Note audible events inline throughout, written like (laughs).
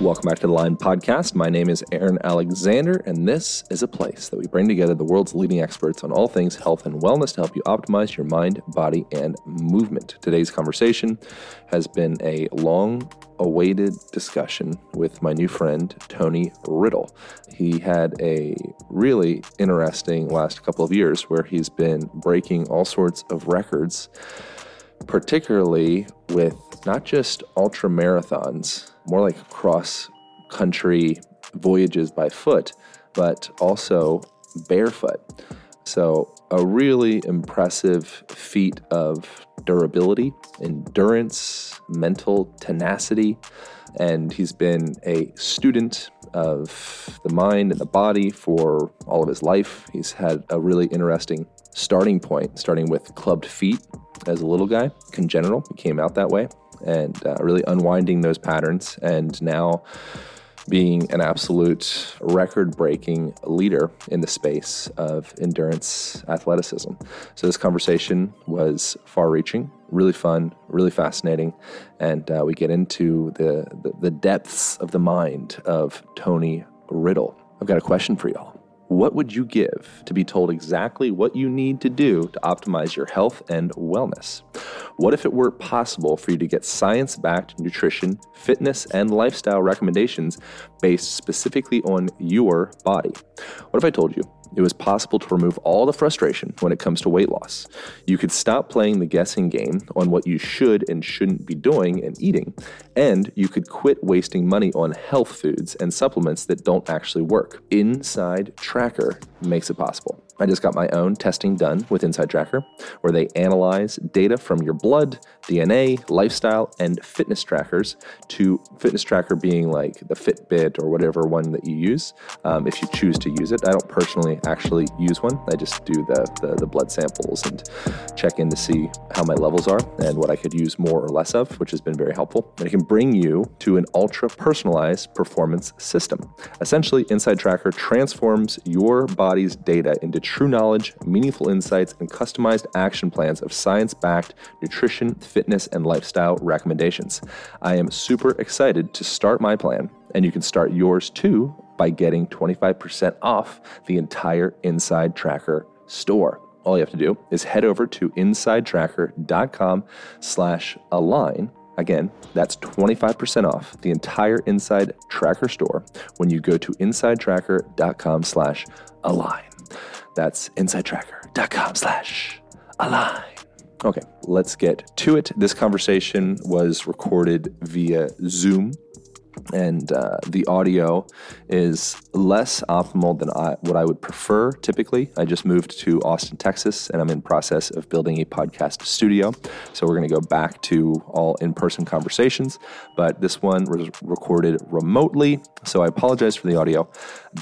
Welcome back to the Align Podcast. My name is Aaron Alexander, and this is a place that we bring together the world's leading experts on all things health and wellness to help you optimize your mind, body, and movement. Today's conversation has been a long awaited discussion with my new friend, Tony Riddle. He had a really interesting last couple of years where he's been breaking all sorts of records, particularly with not just ultra marathons more like cross country voyages by foot, but also barefoot. So, a really impressive feat of durability, endurance, mental tenacity. And he's been a student of the mind and the body for all of his life. He's had a really interesting starting point, starting with clubbed feet as a little guy, congenital. He came out that way and uh, really unwinding those patterns. And now being an absolute record breaking leader in the space of endurance athleticism. So, this conversation was far reaching, really fun, really fascinating. And uh, we get into the, the, the depths of the mind of Tony Riddle. I've got a question for y'all. What would you give to be told exactly what you need to do to optimize your health and wellness? What if it were possible for you to get science backed nutrition, fitness, and lifestyle recommendations based specifically on your body? What if I told you it was possible to remove all the frustration when it comes to weight loss. You could stop playing the guessing game on what you should and shouldn't be doing and eating, and you could quit wasting money on health foods and supplements that don't actually work. Inside Tracker makes it possible. I just got my own testing done with Inside Tracker, where they analyze data from your blood, DNA, lifestyle, and fitness trackers to fitness tracker being like the Fitbit or whatever one that you use, um, if you choose to use it. I don't personally actually use one. I just do the, the, the blood samples and check in to see how my levels are and what I could use more or less of, which has been very helpful. And it can bring you to an ultra personalized performance system. Essentially, Inside Tracker transforms your body's data into true knowledge, meaningful insights, and customized action plans of science backed nutrition, fitness, and lifestyle recommendations. I am super excited to start my plan, and you can start yours too by getting 25% off the entire Inside Tracker store. All you have to do is head over to insidetracker.com slash align Again, that's 25% off the entire Inside Tracker store when you go to insidetracker.com slash align. That's insidetracker.com slash align. Okay, let's get to it. This conversation was recorded via Zoom and uh, the audio is less optimal than I, what I would prefer typically. I just moved to Austin, Texas, and I'm in process of building a podcast studio. So we're going to go back to all in-person conversations, but this one was recorded remotely. So I apologize for the audio,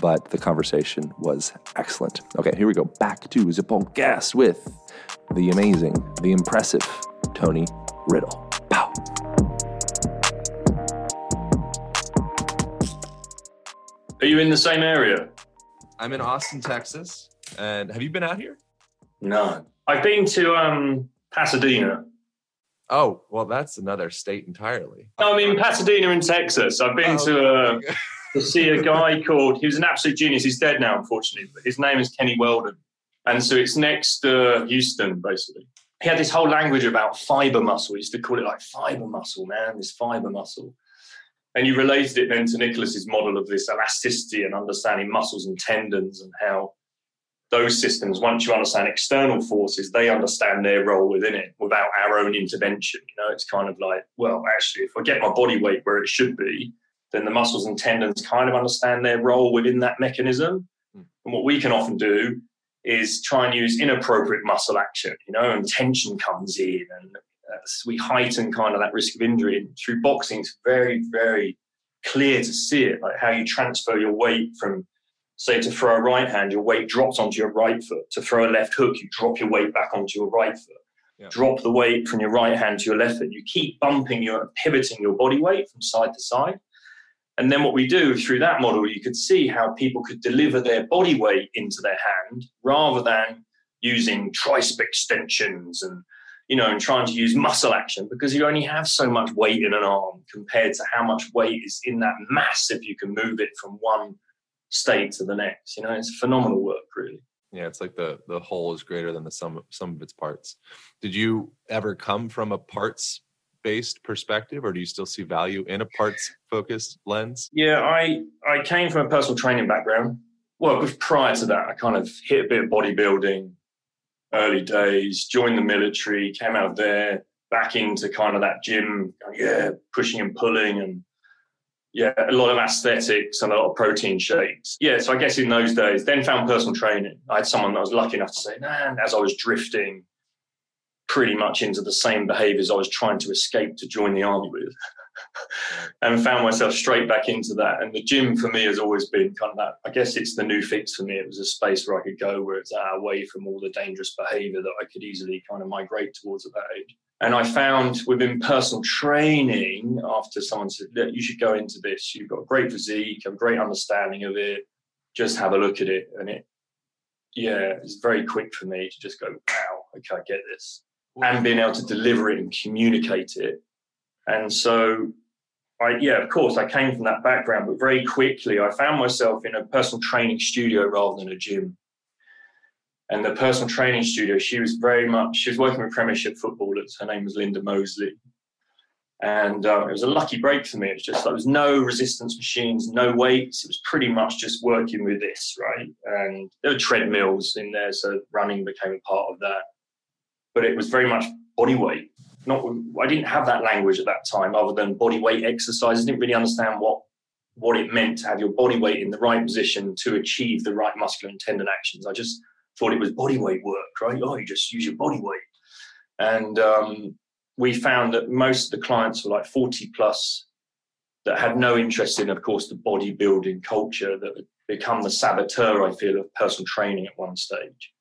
but the conversation was excellent. Okay, here we go. Back to the Gas with the amazing, the impressive Tony Riddle. Pow. Are you in the same area? I'm in Austin, Texas. And have you been out here? No. I've been to um, Pasadena. Oh, well, that's another state entirely. No, I'm in Pasadena in Texas. I've been oh, to, uh, to see a guy (laughs) called, he was an absolute genius. He's dead now, unfortunately, but his name is Kenny Weldon. And so it's next to uh, Houston, basically. He had this whole language about fiber muscle. He used to call it like fiber muscle, man, this fiber muscle. And you related it then to Nicholas's model of this elasticity and understanding muscles and tendons and how those systems, once you understand external forces, they understand their role within it without our own intervention. You know, it's kind of like, well, actually, if I get my body weight where it should be, then the muscles and tendons kind of understand their role within that mechanism. Mm. And what we can often do is try and use inappropriate muscle action, you know, and tension comes in and Uh, we heighten kind of that risk of injury. And through boxing, it's very, very clear to see it, like how you transfer your weight from, say, to throw a right hand, your weight drops onto your right foot. To throw a left hook, you drop your weight back onto your right foot. Yeah. Drop the weight from your right hand to your left foot. You keep bumping your, pivoting your body weight from side to side. And then what we do through that model, you could see how people could deliver their body weight into their hand rather than using tricep extensions and you know, and trying to use muscle action because you only have so much weight in an arm compared to how much weight is in that mass if you can move it from one state to the next. You know, it's phenomenal work, really. Yeah, it's like the the whole is greater than the sum some of its parts. Did you ever come from a parts based perspective, or do you still see value in a parts focused lens? Yeah, I I came from a personal training background. Well, prior to that, I kind of hit a bit of bodybuilding, early days, joined the military, came out there, back into kind of that gym, yeah, pushing and pulling and yeah, a lot of aesthetics and a lot of protein shakes. Yeah, so I guess in those days, then found personal training. I had someone that was lucky enough to say, man, as I was drifting pretty much into the same behaviors I was trying to escape to join the army with. (laughs) (laughs) and found myself straight back into that. And the gym for me has always been kind of that. I guess it's the new fix for me. It was a space where I could go where it's away from all the dangerous behavior that I could easily kind of migrate towards at that age. And I found within personal training, after someone said, you should go into this, you've got a great physique, a great understanding of it, just have a look at it. And it, yeah, it's very quick for me to just go, wow, okay, I get this. And being able to deliver it and communicate it and so, I, yeah, of course, I came from that background, but very quickly I found myself in a personal training studio rather than a gym. And the personal training studio, she was very much, she was working with Premiership footballers. Her name was Linda Mosley. And uh, it was a lucky break for me. It was just, there was no resistance machines, no weights. It was pretty much just working with this, right? And there were treadmills in there, so running became a part of that. But it was very much body weight not I didn't have that language at that time other than body weight exercises. I didn't really understand what what it meant to have your body weight in the right position to achieve the right muscular and tendon actions. I just thought it was body weight work, right? Oh, you just use your body weight. And um, we found that most of the clients were like 40 plus that had no interest in, of course, the bodybuilding culture that had become the saboteur, I feel, of personal training at one stage.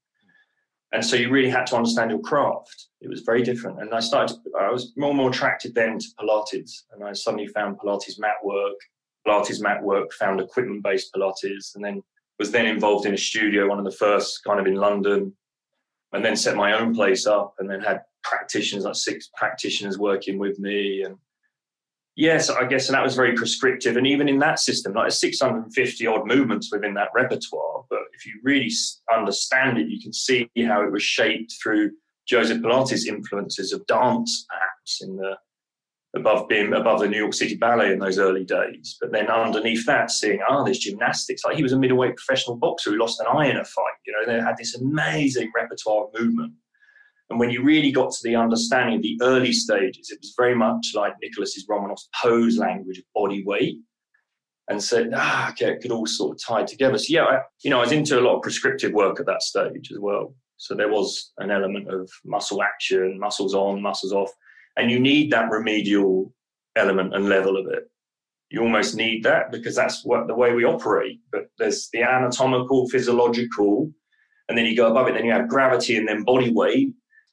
And so you really had to understand your craft. It was very different. And I started, I was more and more attracted then to Pilates. And I suddenly found Pilates mat work, Pilates mat work, found equipment based Pilates, and then was then involved in a studio, one of the first kind of in London, and then set my own place up and then had practitioners, like six practitioners working with me. And yes, I guess, and that was very prescriptive. And even in that system, like 650 odd movements within that repertoire. But if you really understand it, you can see how it was shaped through Joseph Pilates' influences of dance, perhaps in the above being above the New York City Ballet in those early days. But then underneath that, seeing ah, oh, there's gymnastics. Like he was a middleweight professional boxer who lost an eye in a fight. You know, they had this amazing repertoire of movement. And when you really got to the understanding of the early stages, it was very much like Nicholas's Romanov's pose language of body weight. And said, ah, okay, it could all sort of tie together. So yeah, I, you know, I was into a lot of prescriptive work at that stage as well. So there was an element of muscle action, muscles on, muscles off, and you need that remedial element and level of it. You almost need that because that's what the way we operate. But there's the anatomical, physiological, and then you go above it. Then you have gravity and then body weight,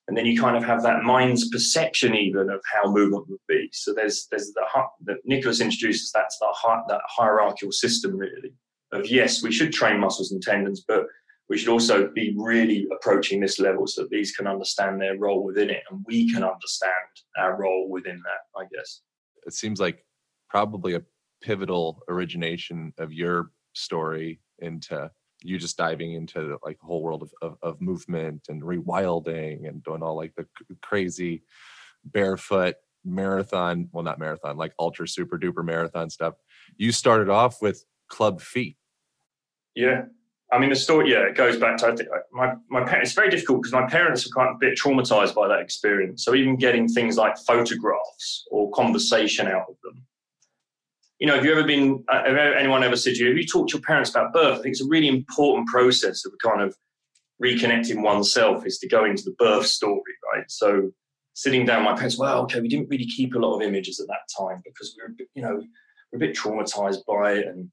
and then you kind of have that mind's perception even of how movement would be. So there's there's the that Nicholas introduces that's that that hierarchical system really of yes, we should train muscles and tendons, but we should also be really approaching this level so that these can understand their role within it, and we can understand our role within that. I guess it seems like probably a pivotal origination of your story into you just diving into like the whole world of, of, of movement and rewilding and doing all like the crazy barefoot marathon well not marathon like ultra super duper marathon stuff. You started off with club feet. Yeah. I mean the story yeah it goes back to i think my, my parents it's very difficult because my parents are quite a bit traumatized by that experience. So even getting things like photographs or conversation out of them you know, have you ever been, uh, have anyone ever said to you, have you talked to your parents about birth? I think it's a really important process of kind of reconnecting oneself is to go into the birth story, right? So sitting down, my parents, well, okay, we didn't really keep a lot of images at that time because we were, you know, we're a bit traumatized by it. And,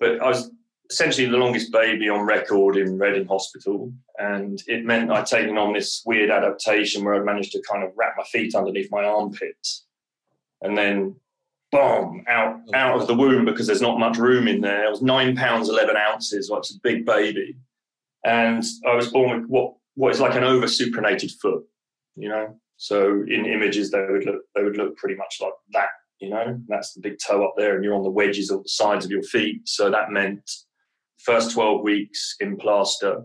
but I was essentially the longest baby on record in Reading Hospital. And it meant I'd taken on this weird adaptation where I'd managed to kind of wrap my feet underneath my armpits and then bomb out oh, out of the womb because there's not much room in there. It was nine pounds eleven ounces, which is a big baby, and I was born with what what is like an over supinated foot. you know. So in images, they would look they would look pretty much like that, you know. That's the big toe up there, and you're on the wedges on the sides of your feet. So that meant first 12 weeks in plaster,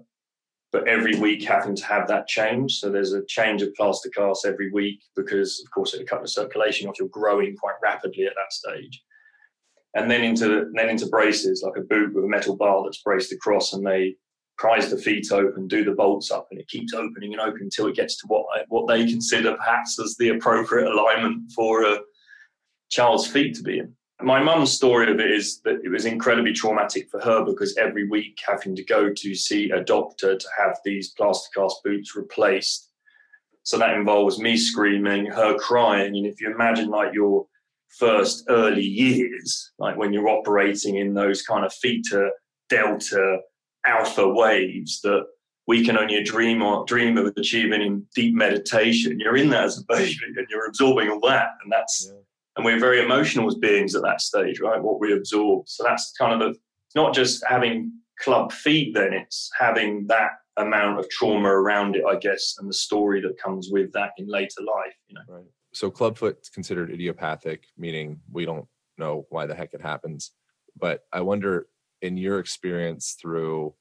but every week having to have that change. So there's a change of plaster cast every week because, of course, it cut the circulation off. You're growing quite rapidly at that stage, and then into then into braces like a boot with a metal bar that's braced across, and they prise the feet open, do the bolts up, and it keeps opening and opening until it gets to what what they consider perhaps as the appropriate alignment for a child's feet to be in. My mum's story of it is that it was incredibly traumatic for her because every week having to go to see a doctor to have these plaster cast boots replaced. So that involves me screaming, her crying, and if you imagine like your first early years, like when you're operating in those kind of theta, delta, alpha waves that we can only dream or dream of achieving in deep meditation. You're in that as a baby and you're absorbing all that, and that's yeah. And we're very emotional as beings at that stage, right? What we absorb. So that's kind of the not just having club feet. Then it's having that amount of trauma around it, I guess, and the story that comes with that in later life. You know. Right. So clubfoot's considered idiopathic, meaning we don't know why the heck it happens. But I wonder in your experience through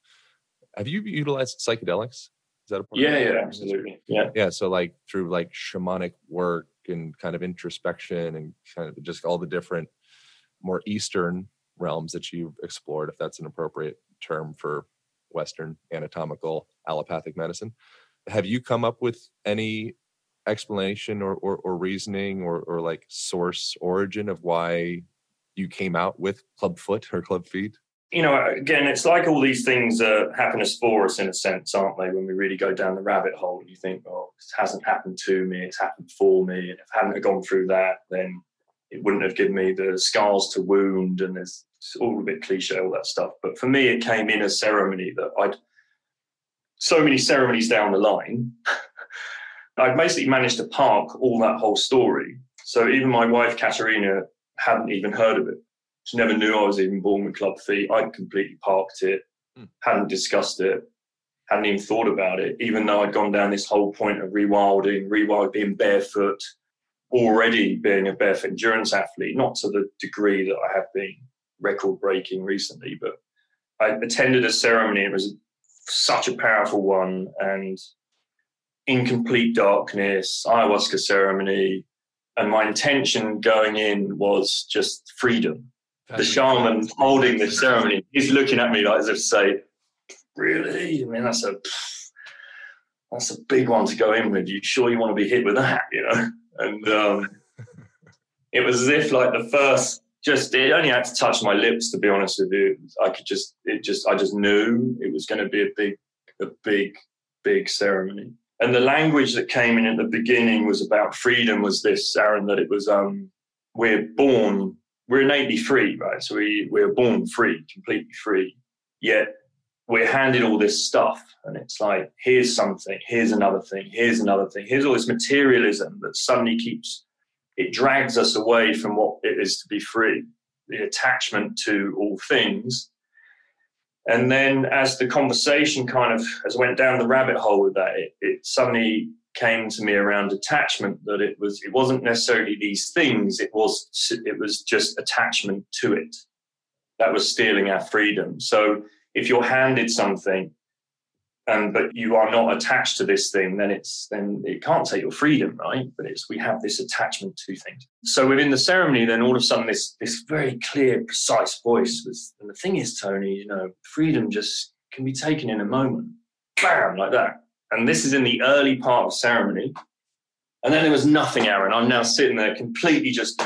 have you utilized psychedelics is that a part yeah yeah absolutely yeah yeah so like through like shamanic work and kind of introspection and kind of just all the different more eastern realms that you've explored if that's an appropriate term for western anatomical allopathic medicine. Have you come up with any explanation or, or, or reasoning or, or like source origin of why you came out with club foot or club feet you know, again, it's like all these things uh, happen as for us in a sense, aren't they? When we really go down the rabbit hole, you think, oh, it hasn't happened to me, it's happened for me. And if I hadn't gone through that, then it wouldn't have given me the scars to wound. And there's all a bit cliche, all that stuff. But for me, it came in a ceremony that I'd so many ceremonies down the line. (laughs) I'd basically managed to park all that whole story. So even my wife, Katerina, hadn't even heard of it. She never knew I was even born with club feet. I'd completely parked it, mm. hadn't discussed it, hadn't even thought about it, even though I'd gone down this whole point of rewilding, rewild being barefoot, already being a barefoot endurance athlete, not to the degree that I have been record breaking recently, but I attended a ceremony. It was such a powerful one and in complete darkness, ayahuasca ceremony. And my intention going in was just freedom the shaman holding the ceremony, he's looking at me like as if to say, "Really? I mean, that's a that's a big one to go in with. You sure you want to be hit with that? You know?" And um, (laughs) it was as if like the first, just it only had to touch my lips. To be honest with you, I could just it just I just knew it was going to be a big, a big, big ceremony. And the language that came in at the beginning was about freedom. Was this Aaron that it was um, we're born we're innately free, right? So we we're born free, completely free. Yet we're handed all this stuff, and it's like here's something, here's another thing, here's another thing, here's all this materialism that suddenly keeps it drags us away from what it is to be free, the attachment to all things. And then as the conversation kind of as went down the rabbit hole with that, it, it suddenly came to me around attachment that it was it wasn't necessarily these things it was it was just attachment to it that was stealing our freedom. So if you're handed something and but you are not attached to this thing then it's then it can't take your freedom right? But it's we have this attachment to things. So within the ceremony then all of a sudden this this very clear precise voice was and the thing is tony you know freedom just can be taken in a moment. Bam like that and this is in the early part of ceremony. And then there was nothing, Aaron. I'm now sitting there completely just,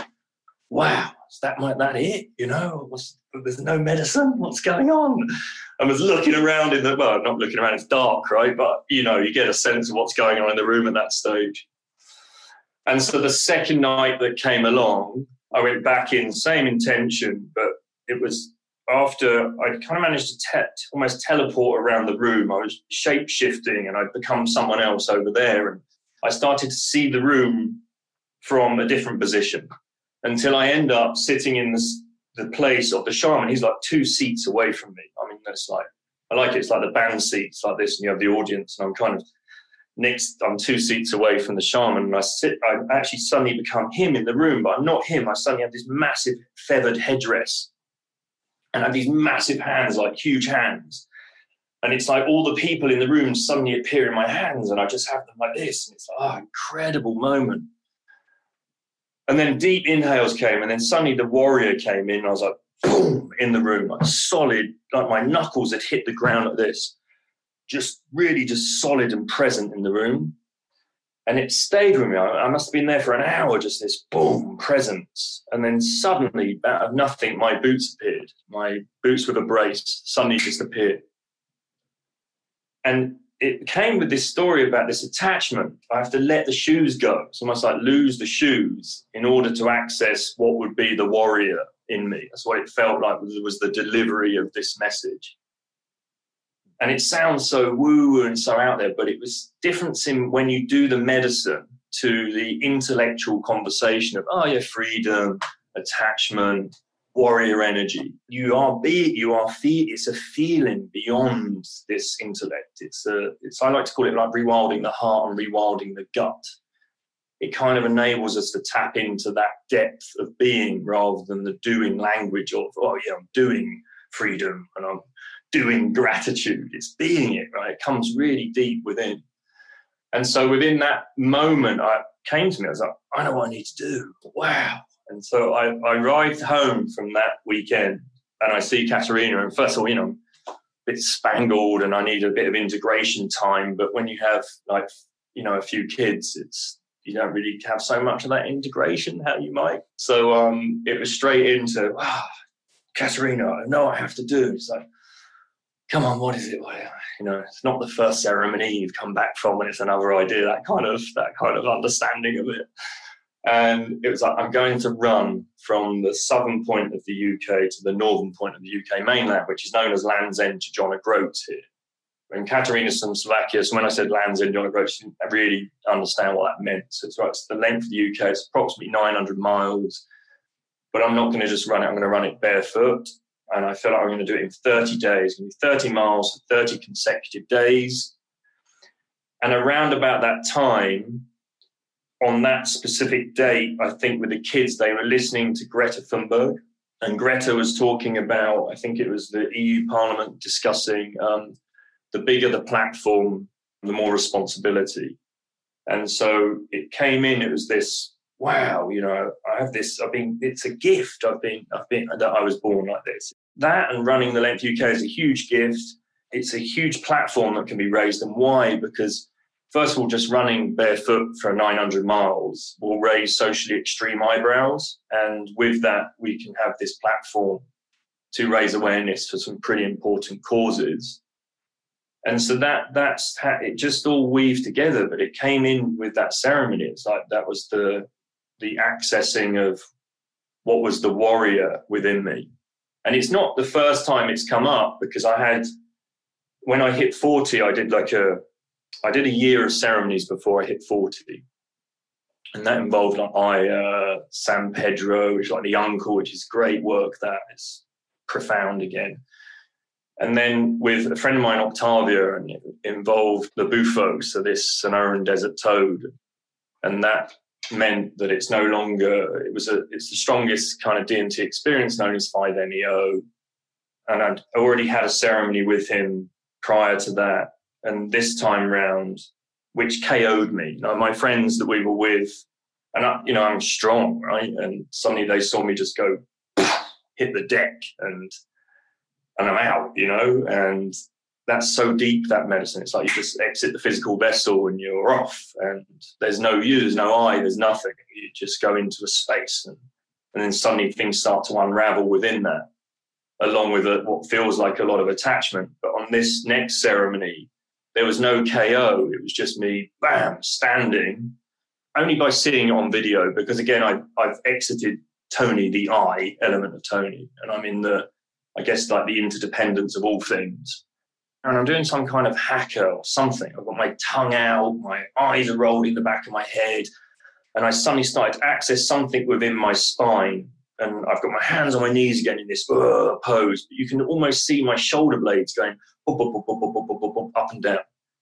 wow, is that might that it? You know, there's no medicine. What's going on? I was looking around in the well, not looking around. It's dark, right? But you know, you get a sense of what's going on in the room at that stage. And so the second night that came along, I went back in, same intention, but it was after I kind of managed to te- almost teleport around the room, I was shape shifting and I'd become someone else over there. And I started to see the room from a different position until I end up sitting in the, the place of the shaman. He's like two seats away from me. I mean, it's like, I like it. It's like the band seats like this, and you have the audience, and I'm kind of next, I'm two seats away from the shaman, and I sit. I actually suddenly become him in the room, but I'm not him. I suddenly have this massive feathered headdress, and have these massive hands, like huge hands. And it's like all the people in the room suddenly appear in my hands, and I just have them like this. And it's like, oh, incredible moment. And then deep inhales came, and then suddenly the warrior came in. I was like, boom, in the room, like solid, like my knuckles had hit the ground like this just really just solid and present in the room. And it stayed with me. I, must have been there for an hour, just this boom presence. And then suddenly, out of nothing, my boots appeared. My boots with a brace suddenly just appeared. And it came with this story about this attachment. I have to let the shoes go. It's almost like lose the shoes in order to access what would be the warrior in me. That's what it felt like was the delivery of this message and it sounds so woo woo and so out there, but it was difference in when you do the medicine to the intellectual conversation of oh yeah, freedom, attachment, warrior energy. You are be you are feel it's a feeling beyond this intellect. It's a it's I like to call it like rewilding the heart and rewilding the gut. It kind of enables us to tap into that depth of being rather than the doing language of oh yeah, I'm doing freedom and I'm doing gratitude, it's being it, right? It comes really deep within. And so within that moment, I came to me, I was like, I know what I need to do. Wow. And so I, I arrived home from that weekend and I see Katerina. And first of all, you know, a bit spangled and I need a bit of integration time. But when you have like, you know, a few kids, it's, you don't really have so much of that integration how you might. So um, it was straight into, ah, Katerina, I know I have to do. It's like, come on, what is it? You know, it's not the first ceremony you've come back from, and it's another idea. That kind of that kind of understanding of it. And it was like I'm going to run from the southern point of the UK to the northern point of the UK mainland, which is known as Land's End to John O'Groats here. And Katarina's from Slovakia, so when I said Land's End, John O'Groats, didn't really understand what that meant. So it's, right, it's the length of the UK, it's approximately 900 miles. But I'm not going to just run it, I'm going to run it barefoot and I feel like I'm going to do it in 30 days, going to be 30 miles for 30 consecutive days. And around about that time, on that specific date, I think with the kids, they were listening to Greta Thunberg. And Greta was talking about, I think it was the EU Parliament discussing um, the bigger the platform, the more responsibility. And so it came in, it was this wow, you know, I have this, I've been, it's a gift. I've been, I've been, that I was born like this. That and running the Length UK is a huge gift. It's a huge platform that can be raised. And why? Because, first of all, just running barefoot for 900 miles will raise socially extreme eyebrows. And with that, we can have this platform to raise awareness for some pretty important causes. And so that that's how it just all weaved together, but it came in with that ceremony. It's like that was the the accessing of what was the warrior within me. And it's not the first time it's come up because I had, when I hit 40, I did like a, I did a year of ceremonies before I hit 40. And that involved like I, uh, San Pedro, which is like the uncle, which is great work that is profound again. And then with a friend of mine, Octavia, and it involved the Bufo, so this Sonoran desert toad. And that meant that it's no longer it was a it's the strongest kind of DMT experience known as 5-MeO. And I'd already had a ceremony with him prior to that. And this time round, which KO'd me. Now, my friends that we were with, and I, you know, I'm strong, right? And suddenly they saw me just go hit the deck and and I'm out, you know, and that's so deep that medicine. It's like you just exit the physical vessel and you're off, and there's no you, there's no I, there's nothing. You just go into a space, and, and then suddenly things start to unravel within that, along with a, what feels like a lot of attachment. But on this next ceremony, there was no KO. It was just me, bam, standing, only by seeing it on video. Because again, I, I've exited Tony, the I element of Tony, and I'm in the, I guess, like the interdependence of all things and I'm doing some kind of haka or something. I've got my tongue out, my eyes are rolled in the back of my head, and I suddenly started to access something within my spine. And I've got my hands on my knees again in this uh, pose, but you can almost see my shoulder blades going up, up, up, up, up, up, up, up and down.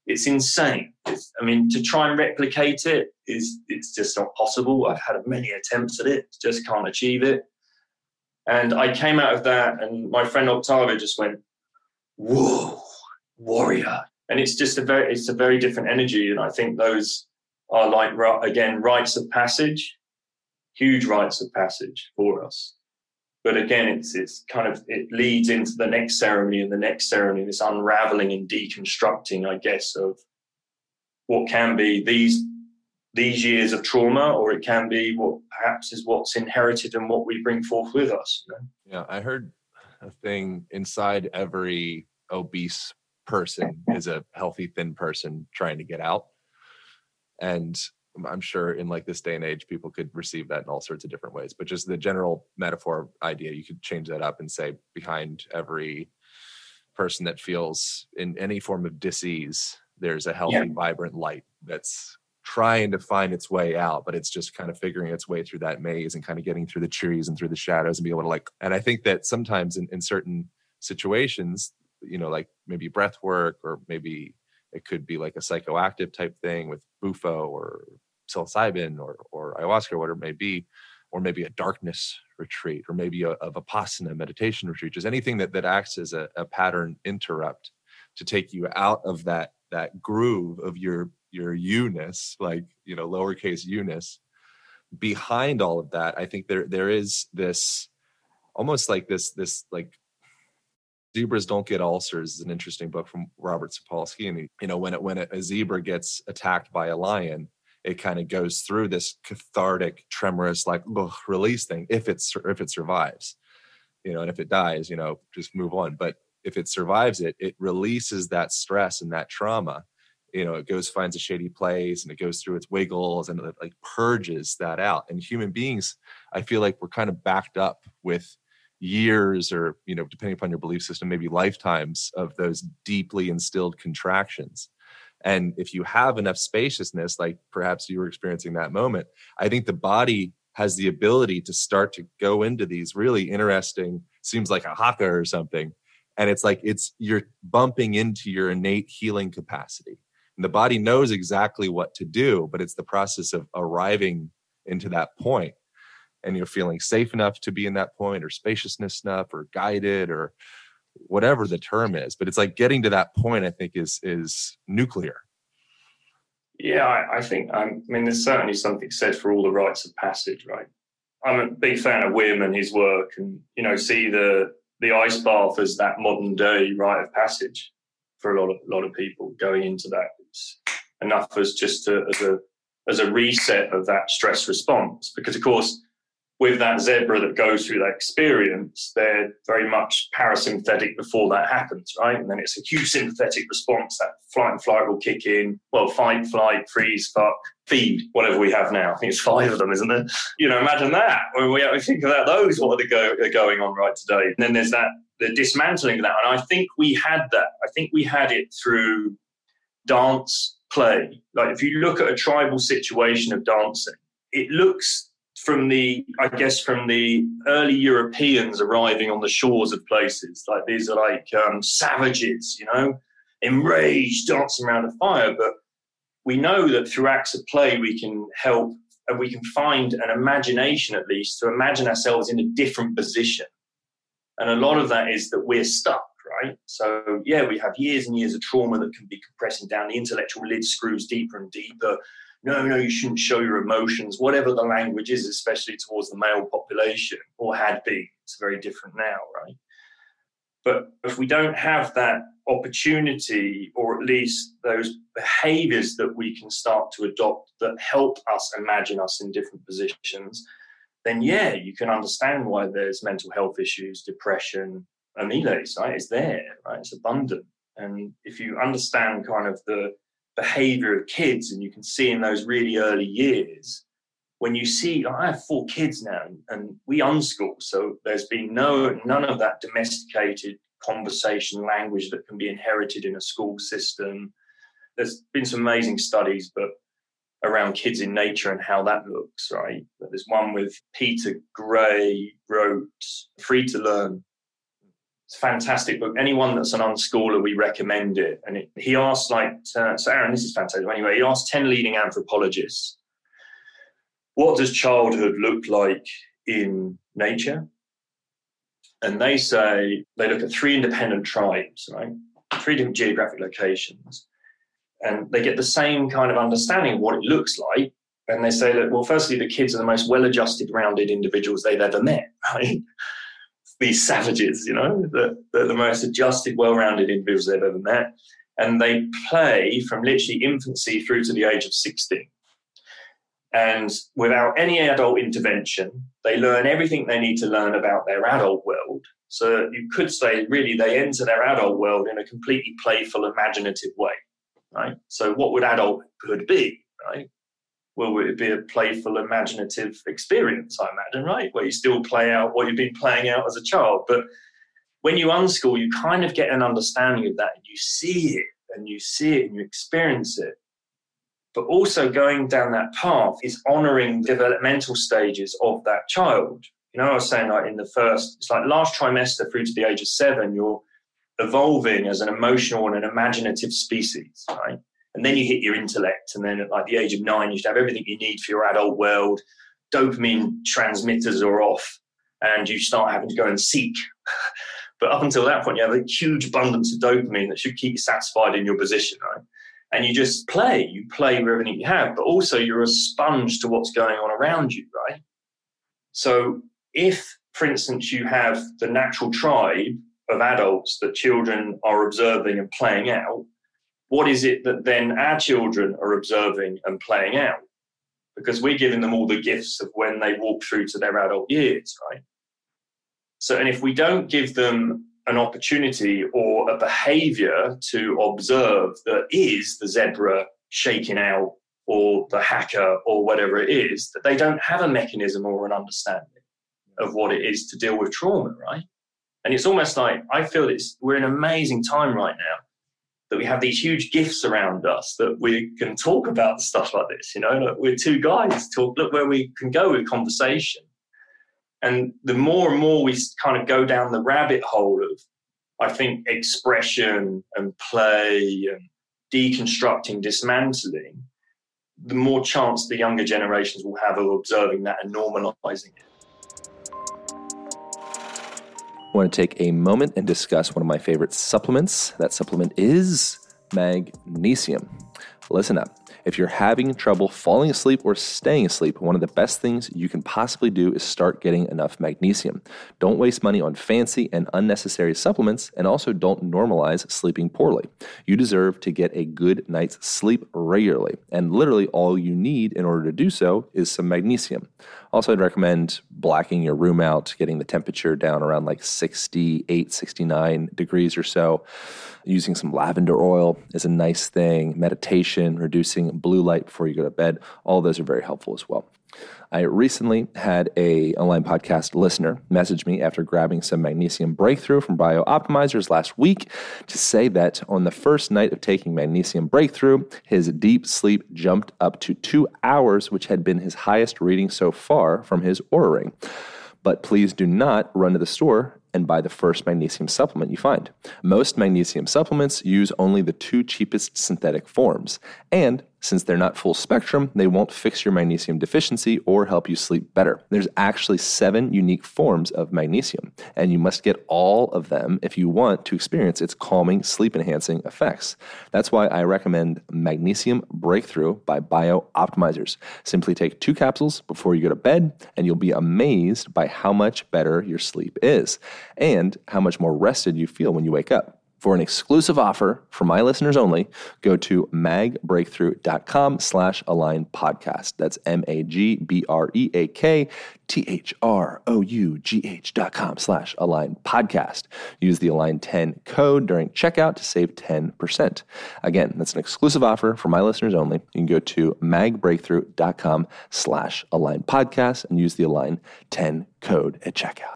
It's insane. It's, I mean, to try and replicate it is it's just not possible. I've had many attempts at it, just can't achieve it. And I came out of that, and my friend Octavia just went, "Whoa!" Warrior!" And it's just a very, it's a very different energy. And I think those are like again rites of passage, huge rites of passage for us. But again, it's it's kind of it leads into the next ceremony and the next ceremony, this unraveling and deconstructing, I guess, of what can be these these years of trauma, or it can be what perhaps is what's inherited and what we bring forth with us. You know? Yeah, I heard a thing inside every obese person is a healthy thin person trying to get out, and I'm sure in like this day and age, people could receive that in all sorts of different ways. But just the general metaphor idea, you could change that up and say behind every person that feels in any form of disease, there's a healthy, yeah. vibrant light that's trying to find its way out, but it's just kind of figuring its way through that maze and kind of getting through the trees and through the shadows and be able to like. And I think that sometimes in, in certain situations, you know, like maybe breath work or maybe it could be like a psychoactive type thing with bufo or psilocybin or, or ayahuasca or whatever it may be, or maybe a darkness retreat, or maybe a, a vipassana meditation retreat, just anything that, that acts as a, a pattern interrupt to take you out of that that groove of your your you-ness, like you know, lowercase you-ness. Behind all of that, I think there there is this almost like this this like zebras don't get ulcers is an interesting book from Robert Sapolsky. And he, you know, when it when a zebra gets attacked by a lion, it kind of goes through this cathartic, tremorous, like ugh, release thing. If it's if it survives, you know, and if it dies, you know, just move on. But if it survives it, it releases that stress and that trauma. You know, it goes finds a shady place and it goes through its wiggles and it like purges that out. And human beings, I feel like we're kind of backed up with years or you know depending upon your belief system maybe lifetimes of those deeply instilled contractions and if you have enough spaciousness, like perhaps you were experiencing that moment, I think the body has the ability to start to go into these really interesting, seems like a haka or something. And it's like it's you're bumping into your innate healing capacity. And the body knows exactly what to do, but it's the process of arriving into that point and you're feeling safe enough to be in that point or spaciousness enough or guided or whatever the term is. But it's like getting to that point i think is is nuclear. Yeah i, I think um, i mean there's certainly something said for all the rites of passage right? I'm a big fan of wim and his work and you know see the the ice bath as that modern day rite of passage for a lot of a lot of people going into that. It's enough as just to, as a as a reset of that stress response. Because of course with that zebra that goes through that experience, they're very much parasympathetic before that happens, right? And then it's a huge sympathetic response. That flight and flight will kick in. Well, fight, flight, freeze, fuck, feed, whatever we have now. I think it's five of them, isn't there? You know, imagine that. When we think about those, what are, go, are going on right today? And then there's that, the dismantling of that. And I think we had that. I think we had it through dance play. Like if you look at a tribal situation of dancing, it looks from the, I guess, from the early Europeans arriving on the shores of places. Like these are like um, savages, you know, enraged, dancing around a fire. But we know that through acts of play, we can help and we can find an imagination at least to imagine ourselves in a different position. And a lot of that is that we're stuck, right? So, yeah, we have years and years of trauma that can be compressing down. The intellectual lid screws deeper and deeper no, no, you shouldn't show your emotions, whatever the language is, especially towards the male population, or had been. It's very different now, right? But if we don't have that opportunity, or at least those behaviors that we can start to adopt that help us imagine us in different positions, then yeah, you can understand why there's mental health issues, depression, amylase, right? It's there, right? It's abundant. And if you understand kind of the behavior of kids and you can see in those really early years when you see oh, i have four kids now and we unschool so there's been no none of that domesticated conversation language that can be inherited in a school system. There's been some amazing studies but around kids in nature and how that looks right? But there's one with peter gray wrote free to learn It's a fantastic book. Anyone that's an unschooler, we recommend it. And it, he asked, like, uh, so Aaron, this is fantastic. Anyway, he asked 10 leading anthropologists, what does childhood look like in nature? And they say, they look at three independent tribes, right? Three different geographic locations. And they get the same kind of understanding of what it looks like. And they say that, well, firstly, the kids are the most well adjusted, rounded individuals they've ever met, (laughs) right? These savages, you know, the, the, the most adjusted, well rounded individuals they've ever met. And they play from literally infancy through to the age of 16. And without any adult intervention, they learn everything they need to learn about their adult world. So you could say, really, they enter their adult world in a completely playful, imaginative way, right? So, what would adulthood be, right? Well, it would be a playful, imaginative experience, I imagine, right? Where you still play out what you've been playing out as a child. But when you unschool, you kind of get an understanding of that and you see it and you see it and you experience it. But also going down that path is honoring developmental stages of that child. You know, I was saying like in the first, it's like last trimester through to the age of seven, you're evolving as an emotional and an imaginative species, right? And then you hit your intellect, and then at like the age of nine, you should have everything you need for your adult world. Dopamine transmitters are off, and you start having to go and seek. (laughs) but up until that point, you have a huge abundance of dopamine that should keep you satisfied in your position, right? And you just play. You play with everything you have, but also you're a sponge to what's going on around you, right? So if, for instance, you have the natural tribe of adults that children are observing and playing out, what is it that then our children are observing and playing out? Because we're giving them all the gifts of when they walk through to their adult years, right? So, and if we don't give them an opportunity or a behavior to observe that is the zebra shaking out or the haka or whatever it is, that they don't have a mechanism or an understanding of what it is to deal with trauma, right? And it's almost like I feel it's we're in an amazing time right now that we have these huge gifts around us that we can talk about stuff like this. You know, we're two guys. Talk, look where we can go with conversation. And the more and more we kind of go down the rabbit hole of, I think, expression and play and deconstructing, dismantling, the more chance the younger generations will have of observing that and normalizing it. I want to take a moment and discuss one of my favorite supplements. That supplement is magnesium. Listen up. If you're having trouble falling asleep or staying asleep, one of the best things you can possibly do is start getting enough magnesium. Don't waste money on fancy and unnecessary supplements, and also don't normalize sleeping poorly. You deserve to get a good night's sleep regularly, and literally all you need in order to do so is some magnesium. Also, I'd recommend blacking your room out, getting the temperature down around like 68, 69 degrees or so. Using some lavender oil is a nice thing. Meditation, reducing blue light before you go to bed, all those are very helpful as well. I recently had a online podcast listener message me after grabbing some magnesium breakthrough from BiOptimizers last week to say that on the first night of taking magnesium breakthrough, his deep sleep jumped up to two hours, which had been his highest reading so far from his Oura ring. But please do not run to the store and buy the first magnesium supplement you find. Most magnesium supplements use only the two cheapest synthetic forms, and since they're not full spectrum, they won't fix your magnesium deficiency or help you sleep better. There's actually seven unique forms of magnesium, and you must get all of them if you want to experience its calming, sleep enhancing effects. That's why I recommend Magnesium Breakthrough by BiOptimizers. Simply take two capsules before you go to bed, and you'll be amazed by how much better your sleep is and how much more rested you feel when you wake up. For an exclusive offer for my listeners only, go to magbreakthrough.com slash align podcast. That's M-A-G-B-R-E-A-K-T-H-R-O-U-G-H dot com slash align podcast. Use the align 10 code during checkout to save 10%. Again, that's an exclusive offer for my listeners only. You can go to magbreakthrough.com slash align podcast and use the align 10 code at checkout.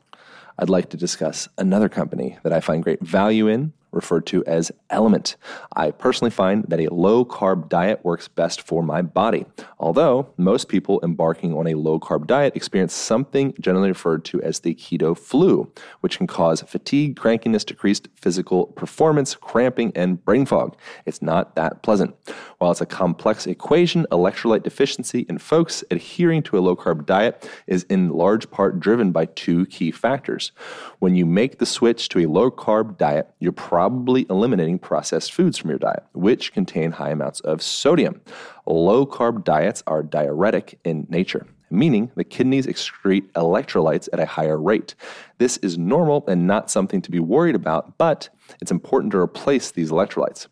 I'd like to discuss another company that I find great value in referred to as LMNT. I personally find that a low carb diet works best for my body, although most people embarking on a low carb diet experience something generally referred to as the keto flu, which can cause fatigue, crankiness, decreased physical performance, cramping, and brain fog. It's not that pleasant. While it's a complex equation, electrolyte deficiency in folks adhering to a low carb diet is in large part driven by two key factors. When you make the switch to a low carb diet, you're probably eliminating processed foods from your diet, which contain high amounts of sodium. Low carb diets are diuretic in nature meaning the kidneys excrete electrolytes at a higher rate. This is normal and not something to be worried about, but it's important to replace these electrolytes.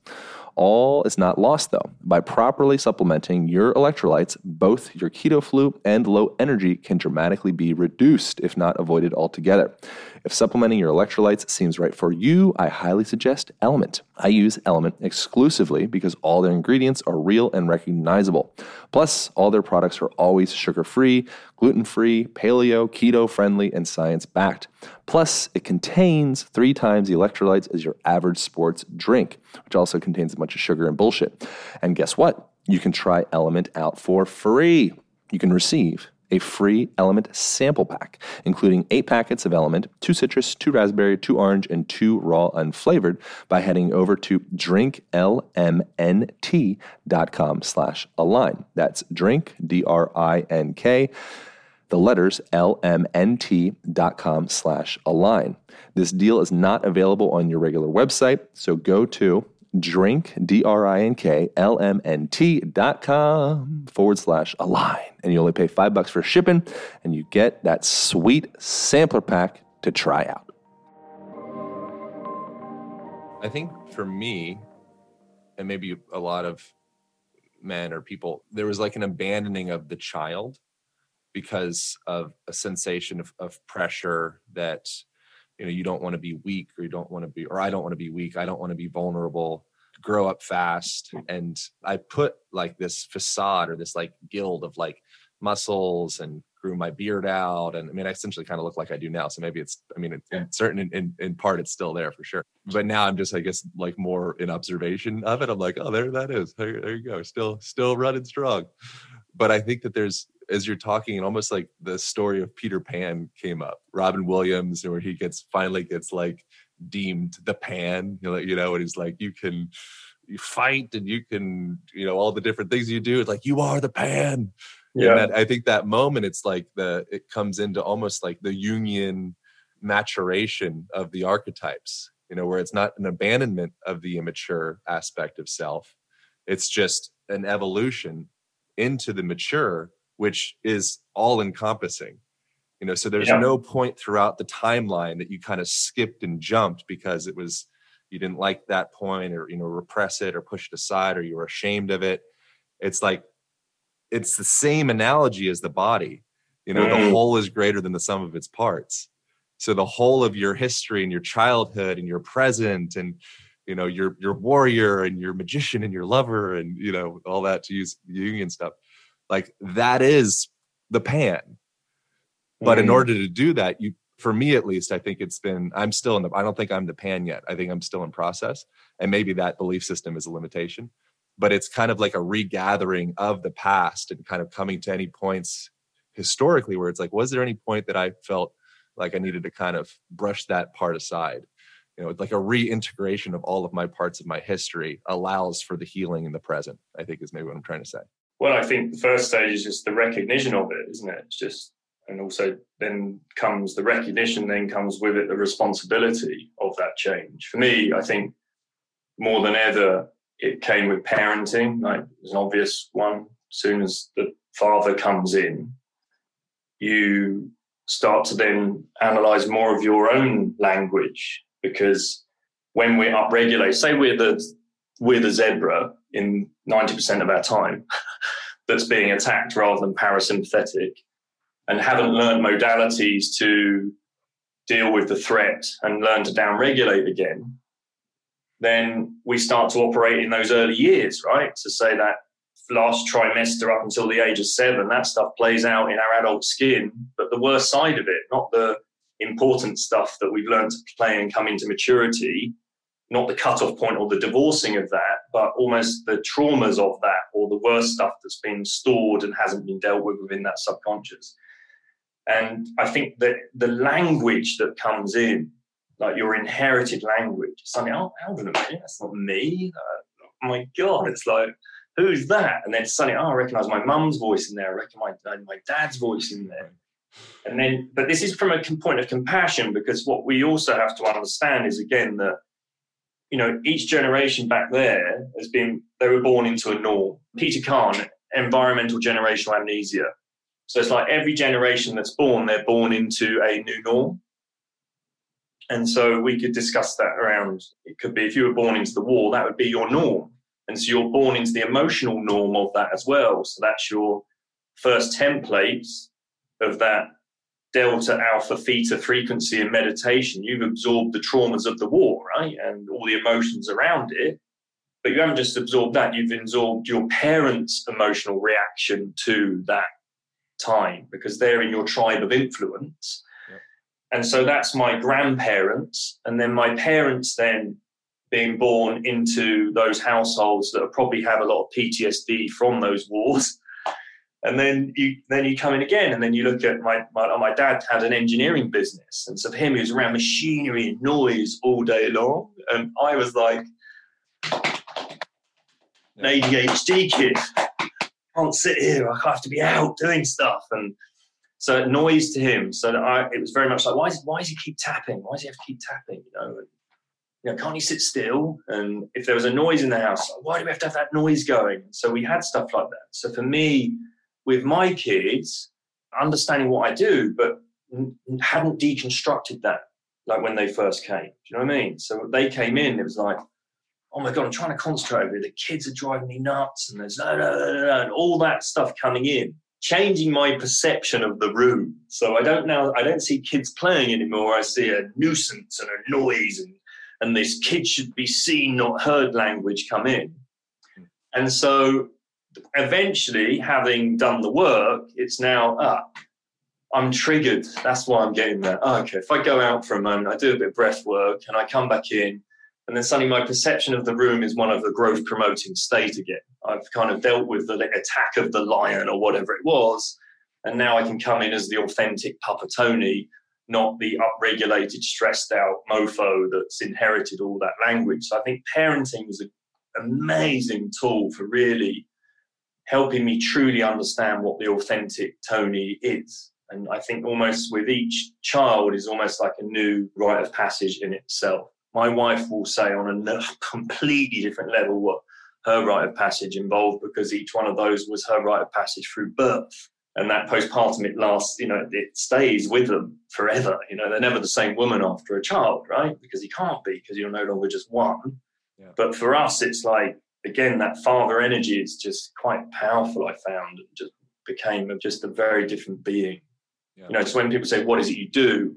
All is not lost though. By properly supplementing your electrolytes, both your keto flu and low energy can dramatically be reduced, if not avoided altogether. If supplementing your electrolytes seems right for you, I highly suggest LMNT. I use LMNT exclusively because all their ingredients are real and recognizable. Plus, all their products are always sugar free, gluten free, paleo, keto friendly, and science backed. Plus, it contains three times the electrolytes as your average sports drink, which also contains a bunch of sugar and bullshit. And guess what? You can try LMNT out for free. You can receive a free LMNT sample pack, including eight packets of LMNT, two citrus, two raspberry, two orange, and two raw unflavored by heading over to drinklmnt.com slash align. That's drink, D-R-I-N-K, the letters lmnt.com slash align. This deal is not available on your regular website, so go to drink, D-R-I-N-K, L-M-N-T dot com forward slash align. And you only pay five bucks for shipping and you get that sweet sampler pack to try out. I think for me, and maybe a lot of men or people, there was like an abandoning of the child because of a sensation of, of pressure that you know you don't want to be weak or you don't want to be or i don't want to be weak i don't want to be vulnerable grow up fast. And i put like this facade or this like guild of like muscles and grew my beard out. And i mean i essentially kind of look like i do now so maybe it's i mean in, in certain in, in, in part it's still there for sure. Mm-hmm. But now i'm just i guess like more in observation of it. I'm like oh there that is. There, there you go. Still still running strong but i think that there's as you're talking, and almost like the story of Peter Pan came up. Robin Williams, where he gets finally gets like deemed the Pan, you know, you know, and he's like, you can you fight and you can, you know, all the different things you do. It's like you are the Pan. Yeah. That, I think that moment, it's like the it comes into almost like the Jungian maturation of the archetypes. You know, where it's not an abandonment of the immature aspect of self. It's just an evolution into the mature which is all encompassing you know so there's yeah. no point throughout the timeline that you kind of skipped and jumped because it was you didn't like that point or you know repress it or push it aside or you were ashamed of it it's like it's the same analogy as the body you know mm. the whole is greater than the sum of its parts so the whole of your history and your childhood and your present and you know your your warrior and your magician and your lover and you know all that to use Jungian stuff like that is the pan. But in mm. order to do that, you for me at least, I think it's been I'm still in the I don't think I'm the pan yet. I think I'm still in process. And maybe that belief system is a limitation. But it's kind of like a regathering of the past and kind of coming to any points historically where it's like, was there any point that I felt like I needed to kind of brush that part aside? You know, like a reintegration of all of my parts of my history allows for the healing in the present, I think is maybe what I'm trying to say. Well, I think the first stage is just the recognition of it, isn't it? It's just, and also then comes the recognition, then comes with it the responsibility of that change. For me, I think more than ever, it came with parenting. Like, there's an obvious one. As soon as the father comes in, you start to then analyze more of your own language because when we're upregulated, say we're the we're the zebra in 90% of our time (laughs) that's being attacked rather than parasympathetic and haven't learned modalities to deal with the threat and learn to downregulate again, then we start to operate in those early years, right? To say that last trimester up until the age of seven, that stuff plays out in our adult skin, but the worst side of it, not the important stuff that we've learned to play and come into maturity, not the cutoff point or the divorcing of that, but almost the traumas of that or the worst stuff that's been stored and hasn't been dealt with within that subconscious. And I think that the language that comes in, like your inherited language, suddenly, oh, hold on a minute, that's not me. Uh, oh my God, it's like, who's that? And then suddenly, oh, I recognize my mum's voice in there. I recognize my, my dad's voice in there. And then, but this is from a point of compassion because what we also have to understand is again that, you know, each generation back there has been, they were born into a norm. Peter Kahn, environmental generational amnesia. So it's like every generation that's born, they're born into a new norm. And so we could discuss that around. It could be if you were born into the war, that would be your norm. And so you're born into the emotional norm of that as well. So that's your first templates of that delta alpha theta frequency in meditation. You've absorbed the traumas of the war, right? And all the emotions around it. But you haven't just absorbed that, you've absorbed your parents' emotional reaction to that time because they're in your tribe of influence. And so that's my grandparents. And then my parents then being born into those households that probably have a lot of PTSD from those wars. (laughs) And then you then you come in again, and then you look at my, my my dad had an engineering business, and so for him he was around machinery and noise all day long, and I was like an ADHD kid, can't sit here. I have to be out doing stuff, and so noise to him. So I, it was very much like, why, is, why does he keep tapping? Why does he have to keep tapping? You know, and, you know, can't he sit still? And if there was a noise in the house, why do we have to have that noise going? So we had stuff like that. So for me, with my kids, understanding what I do, but hadn't deconstructed that like when they first came. Do you know what I mean? So they came in, it was like, oh my god, I'm trying to concentrate over. The kids are driving me nuts, and there's no, no, no, no, and all that stuff coming in, changing my perception of the room. So I don't now, I don't see kids playing anymore. I see a nuisance and a noise and and this kid should be seen, not heard language come in. And so eventually, having done the work, it's now, ah, I'm triggered. That's why I'm getting there. Oh, okay, if I go out for a moment, I do a bit of breath work and I come back in, and then suddenly my perception of the room is one of the growth promoting state again. I've kind of dealt with the attack of the lion or whatever it was, and now I can come in as the authentic Papa Tony not the upregulated, stressed out mofo that's inherited all that language. So I think parenting was an amazing tool for really helping me truly understand what the authentic Tony is. And I think almost with each child is almost like a new rite of passage in itself. My wife will say on a (laughs) completely different level what her rite of passage involved because each one of those was her rite of passage through birth and that postpartum it lasts you know it stays with them forever you know they're never the same woman after a child right because you can't be because you're no longer just one yeah. but for us it's like again that father energy is just quite powerful i found and just became just a very different being yeah. you know it's when people say what is it you do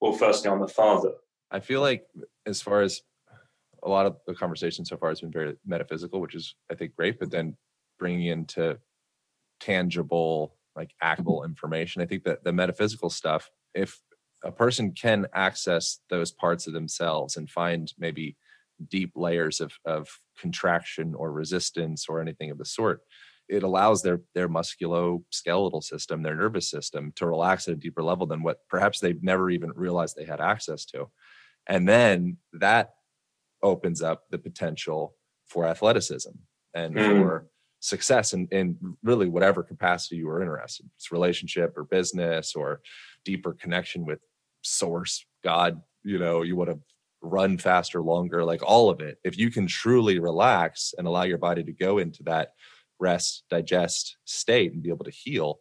well firstly i'm a father i feel like as far as a lot of the conversation so far has been very metaphysical which is i think great but then bringing into tangible like actable information. I think that the metaphysical stuff, if a person can access those parts of themselves and find maybe deep layers of, of contraction or resistance or anything of the sort, it allows their their musculoskeletal system, their nervous system, to relax at a deeper level than what perhaps they've never even realized they had access to. And then that opens up the potential for athleticism and mm. for success in, in really whatever capacity you are interested it's relationship or business or deeper connection with source god you know you want to run faster longer like all of it. If you can truly relax and allow your body to go into that rest digest state and be able to heal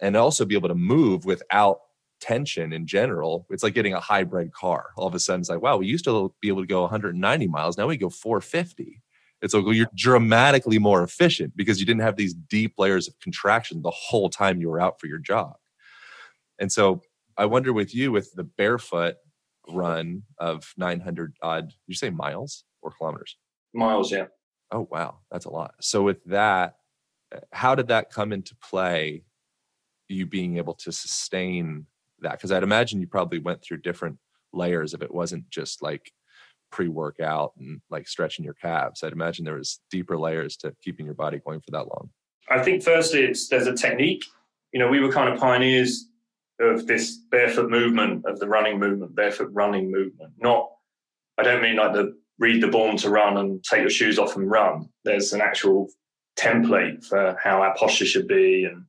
and also be able to move without tension in general it's like getting a hybrid car. All of a sudden it's like wow we used to be able to go 190 miles now we go 450 it's like well, you're dramatically more efficient because you didn't have these deep layers of contraction the whole time you were out for your jog. And so I wonder with you with the barefoot run of 900 odd, you say miles or kilometers? Miles, yeah. Oh, wow. That's a lot. So with that, uh, how did that come into play? You being able to sustain that? Because I'd imagine you probably went through different layers if it wasn't just like pre-workout and like stretching your calves. I'd imagine there was deeper layers to keeping your body going for that long. I think firstly, it's there's a technique. You know, we were kind of pioneers of this barefoot movement, of the running movement, barefoot running movement. Not, I don't mean like the read the Born to Run and take your shoes off and run. There's an actual template for how our posture should be and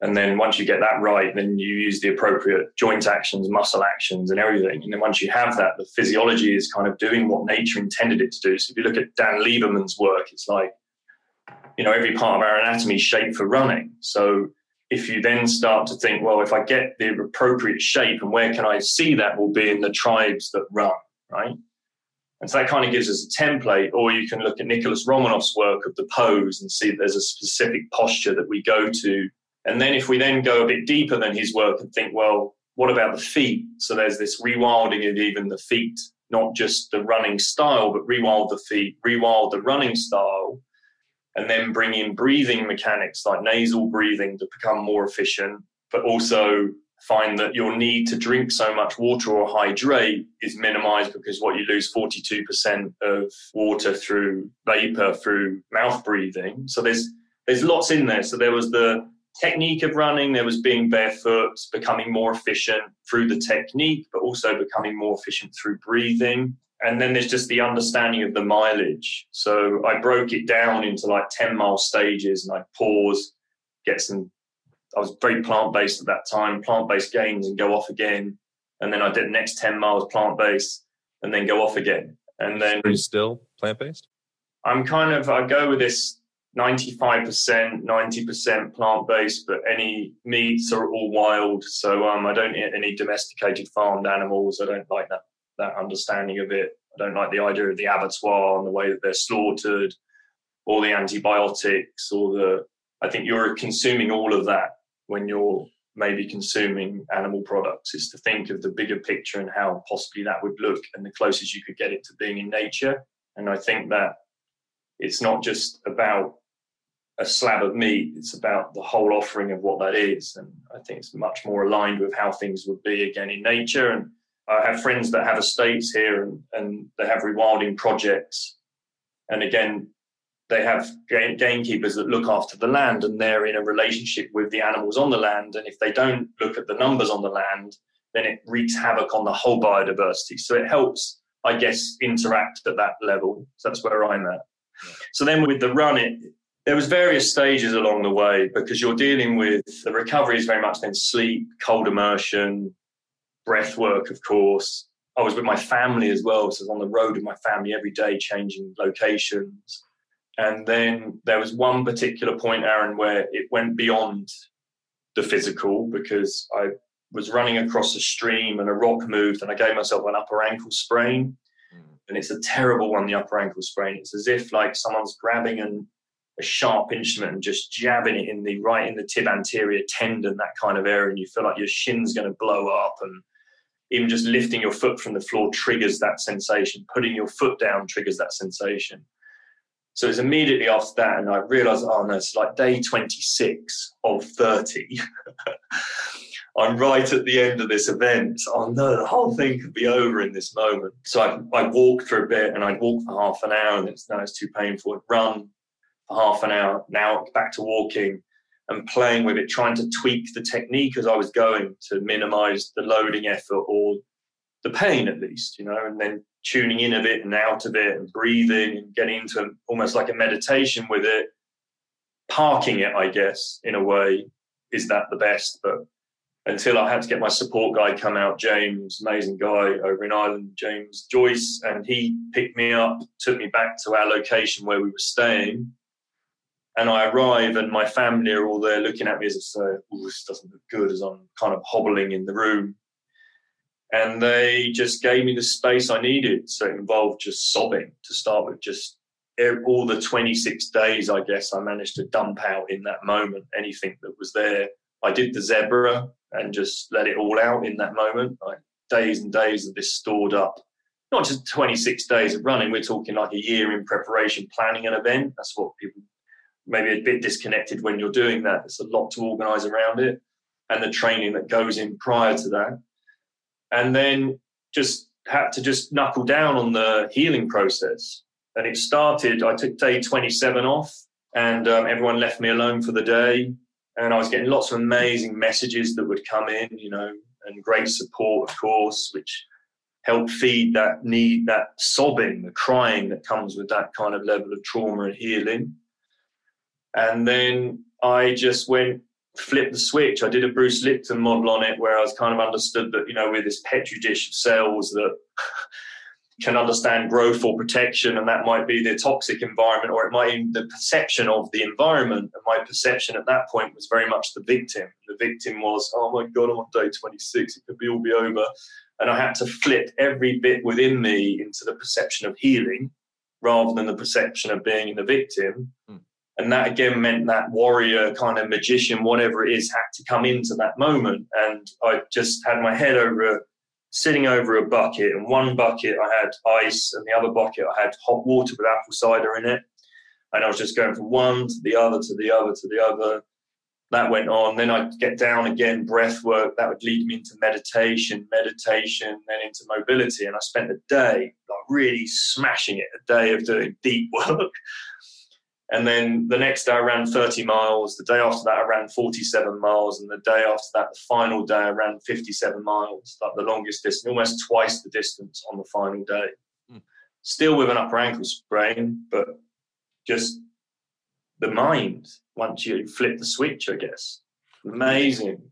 and then once you get that right then you use the appropriate joint actions muscle actions and everything and then once you have that the physiology is kind of doing what nature intended it to do so if you look at dan lieberman's work it's like you know every part of our anatomy is shaped for running so if you then start to think well if i get the appropriate shape and where can i see that will be in the tribes that run right and so that kind of gives us a template, or you can look at Nicholas Romanov's work of the pose and see there's a specific posture that we go to. And then if we then go a bit deeper than his work and think, well, what about the feet? So there's this rewilding of even the feet, not just the running style, but rewild the feet, rewild the running style, and then bring in breathing mechanics like nasal breathing to become more efficient, but also find that your need to drink so much water or hydrate is minimized because what you lose 42% of water through vapor through mouth breathing. So there's there's lots in there. So there was the technique of running there was being barefoot becoming more efficient through the technique but also becoming more efficient through breathing and then there's just the understanding of the mileage so i broke it down into like 10 mile stages and i pause get some I was very plant based at that time, plant based gains and go off again. And then I did the next 10 miles plant based and then go off again. And then. Are you still plant based? I'm kind of, I go with this 95%, 90% plant based, but any meats are all wild. So um, I don't eat any domesticated farmed animals. I don't like that, that understanding of it. I don't like the idea of the abattoir and the way that they're slaughtered, or the antibiotics, or the. I think you're consuming all of that when you're maybe consuming animal products is to think of the bigger picture and how possibly that would look and the closest you could get it to being in nature. And I think that it's not just about a slab of meat, it's about the whole offering of what that is. And I think it's much more aligned with how things would be again in nature. And I have friends that have estates here and, and they have rewilding projects. And again, they have gamekeepers that look after the land and they're in a relationship with the animals on the land. And if they don't look at the numbers on the land, then it wreaks havoc on the whole biodiversity. So it helps, I guess, interact at that level. So that's where I'm at. So then with the run, it there was various stages along the way because you're dealing with the recovery is very much then sleep, cold immersion, breath work, of course. I was with my family as well, so I was on the road with my family every day, changing locations and then there was one particular point, Aaron, where it went beyond the physical because I was running across a stream and a rock moved and I gave myself an upper ankle sprain. And it's a terrible one, the upper ankle sprain. It's as if like someone's grabbing an, a sharp instrument and just jabbing it in the right in the tib anterior tendon, that kind of area, and you feel like your shin's going to blow up. And even just lifting your foot from the floor triggers that sensation. Putting your foot down triggers that sensation. So it's immediately after that, and I realized, oh no, it's like day 26 of 30. (laughs) I'm right at the end of this event. Oh no, the whole thing could be over in this moment. So I, I walked for a bit and I'd walk for half an hour and it's now it's too painful. I'd run for half an hour, now back to walking and playing with it, trying to tweak the technique as I was going to minimize the loading effort or the pain at least, you know, and then tuning in of it and out of it and breathing and getting into almost like a meditation with it. Parking it, I guess, in a way, is that the best? But until I had to get my support guy come out, James, amazing guy over in Ireland, James Joyce, and he picked me up, took me back to our location where we were staying. And I arrive, and my family are all there looking at me as if, so, this doesn't look good, as I'm kind of hobbling in the room and they just gave me the space I needed. So it involved just sobbing to start with, just all the 26 days, I guess, I managed to dump out in that moment anything that was there. I did the zebra and just let it all out in that moment, like days and days of this stored up. Not just 26 days of running, we're talking like a year in preparation, planning an event. That's what people maybe a bit disconnected when you're doing that. It's a lot to organize around it and the training that goes in prior to that and then just had to just knuckle down on the healing process. And it started, I took day 27 off and um, everyone left me alone for the day. And I was getting lots of amazing messages that would come in, you know, and great support, of course, which helped feed that need, that sobbing, the crying that comes with that kind of level of trauma and healing. And then I just went, flipped the switch. I did a Bruce Lipton model on it where I was kind of understood that, you know, with this petri dish of cells that (laughs) can understand growth or protection, and that might be the toxic environment, or it might be the perception of the environment. And my perception at that point was very much the victim. The victim was, oh my God, I'm on day 26, it could be all be over. And I had to flip every bit within me into the perception of healing rather than the perception of being the victim. Mm. And that again meant that warrior kind of magician, whatever it is, had to come into that moment. And I just had my head over sitting over a bucket. And one bucket I had ice, and the other bucket I had hot water with apple cider in it. And I was just going from one to the other to the other to the other. That went on. Then I'd get down again, breath work. That would lead me into meditation, meditation, then into mobility. And I spent a day like really smashing it, a day of doing deep (laughs) work. And then the next day I ran 30 miles. The day after that I ran 47 miles. And the day after that, the final day, I ran 57 miles, like the longest distance, almost twice the distance on the final day. Mm. Still with an upper ankle sprain, but just the mind once you flip the switch, I guess. Amazing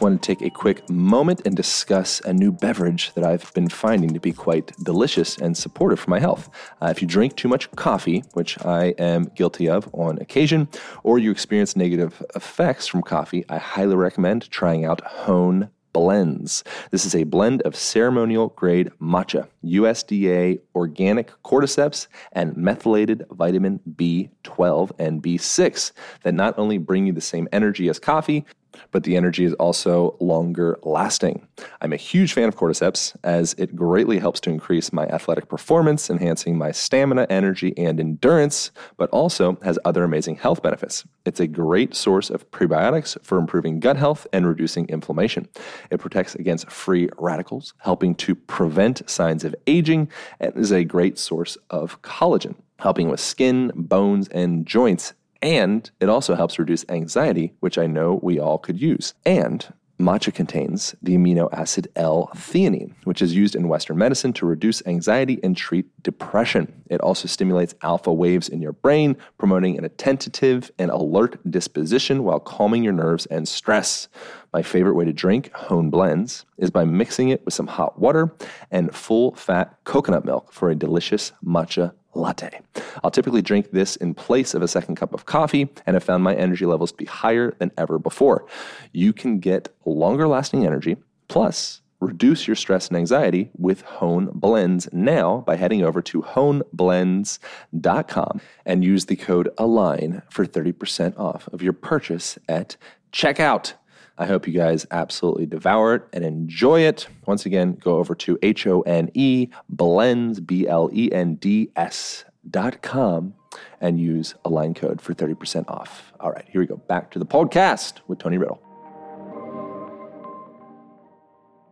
want to take a quick moment and discuss a new beverage that I've been finding to be quite delicious and supportive for my health. Uh, if you drink too much coffee, which I am guilty of on occasion, or you experience negative effects from coffee, I highly recommend trying out Hone blends. This is a blend of ceremonial grade matcha, USDA organic cordyceps, and methylated vitamin B12 and B6 that not only bring you the same energy as coffee, but the energy is also longer lasting. I'm a huge fan of cordyceps as it greatly helps to increase my athletic performance, enhancing my stamina, energy, and endurance, but also has other amazing health benefits. It's a great source of prebiotics for improving gut health and reducing inflammation. It protects against free radicals, helping to prevent signs of aging, and is a great source of collagen helping with skin, bones, and joints and it also helps reduce anxiety, which I know we all could use. And matcha contains the amino acid L-theanine, which is used in Western medicine to reduce anxiety and treat depression. It also stimulates alpha waves in your brain, promoting an attentive and alert disposition while calming your nerves and stress. My favorite way to drink Hone Blends is by mixing it with some hot water and full fat coconut milk for a delicious matcha latte. I'll typically drink this in place of a second cup of coffee and have found my energy levels to be higher than ever before. You can get longer lasting energy, plus reduce your stress and anxiety with Hone Blends now by heading over to honeblends.com and use the code ALIGN for 30% off of your purchase at checkout. I hope you guys absolutely devour it and enjoy it. Once again, go over to H O N E blends, B L E N D S dot com and use ALIGN code for 30% off. All right, here we go. Back to the podcast with Tony Riddle.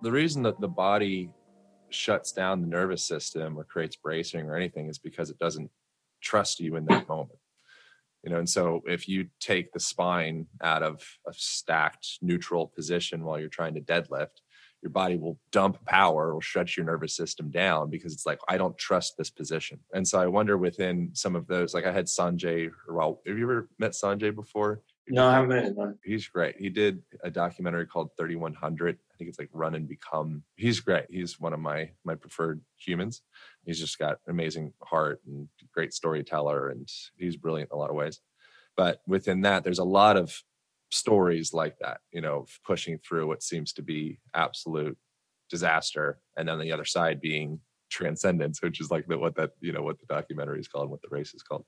The reason that the body shuts down the nervous system or creates bracing or anything is because it doesn't trust you in that moment you know and so if you take the spine out of a stacked neutral position while you're trying to deadlift your body will dump power will shut your nervous system down because it's like i don't trust this position. And so i wonder within some of those like i had sanjay well have you ever met sanjay before no i haven't met him he's great. He did a documentary called 3100 i think it's like run and become. He's great. He's one of my my preferred humans. He's just got amazing heart and great storyteller and he's brilliant in a lot of ways. But within that there's a lot of stories like that you know pushing through what seems to be absolute disaster and then the other side being transcendence which is like the, what that you know what the documentary is called what the race is called.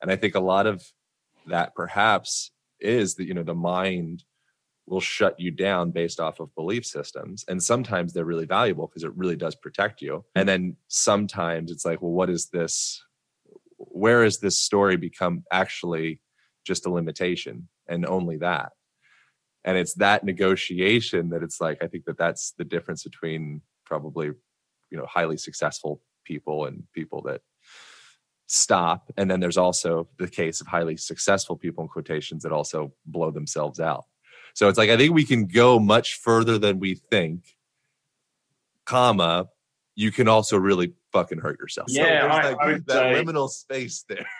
And i think a lot of that perhaps is that you know the mind will shut you down based off of belief systems. And sometimes they're really valuable because it really does protect you. And then sometimes it's like, well, what is this? Where has this story become actually just a limitation and only that? and it's that negotiation that it's like i think that that's the difference between probably you know highly successful people and people that stop and then there's also the case of highly successful people in quotations that also blow themselves out. So it's like i think we can go much further than we think comma you can also really fucking hurt yourself. Yeah so I, that, I that say, liminal space there. (laughs)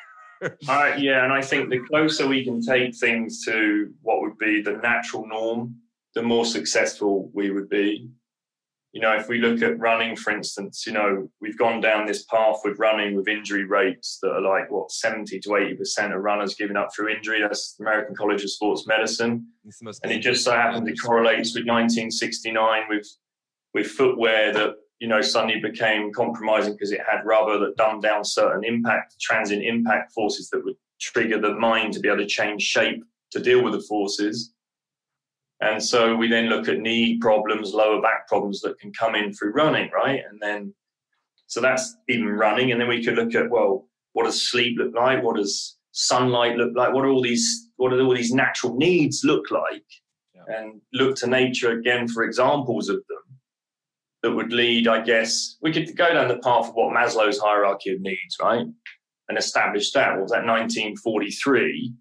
Yeah, and I think the closer we can take things to what would be the natural norm, the more successful we would be. You know, if we look at running, for instance, you know, we've gone down this path with running with injury rates that are like what 70 to 80% of runners giving up through injury. That's the American College of Sports Medicine. And it just so happens it correlates with 1969 with with footwear that you know, suddenly became compromising because it had rubber that dumbed down certain impact, transient impact forces that would trigger the mind to be able to change shape to deal with the forces. And so we then look at knee problems, lower back problems that can come in through running, right? And then, so that's even running. And then we could look at, well, what does sleep look like? What does sunlight look like? What are all these, what are all these natural needs look like? Yeah. And look to nature again for examples of them that would lead, I guess, we could go down the path of what Maslow's hierarchy of needs, right? And establish that. What was that 1943?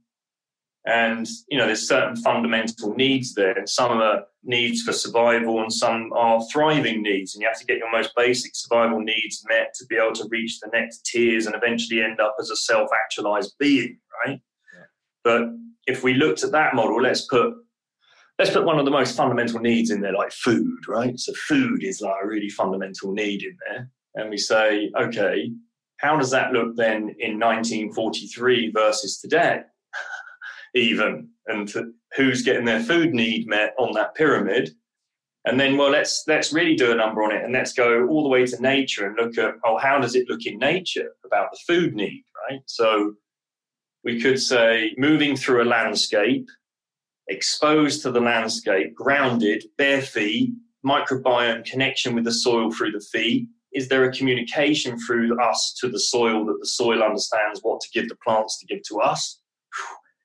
And, you know, there's certain fundamental needs there, and some are needs for survival, and some are thriving needs. And you have to get your most basic survival needs met to be able to reach the next tiers and eventually end up as a self actualized being, right? Yeah. But if we looked at that model, let's put let's put one of the most fundamental needs in there, like food, right? So food is like a really fundamental need in there. And we say, okay, how does that look then in 1943 versus today? Even and who's getting their food need met on that pyramid? And then, well, let's let's really do a number on it, and let's go all the way to nature and look at oh, how does it look in nature about the food need, right? So we could say moving through a landscape exposed to the landscape, grounded, bare feet, microbiome connection with the soil through the feet? Is there a communication through us to the soil that the soil understands what to give the plants to give to us?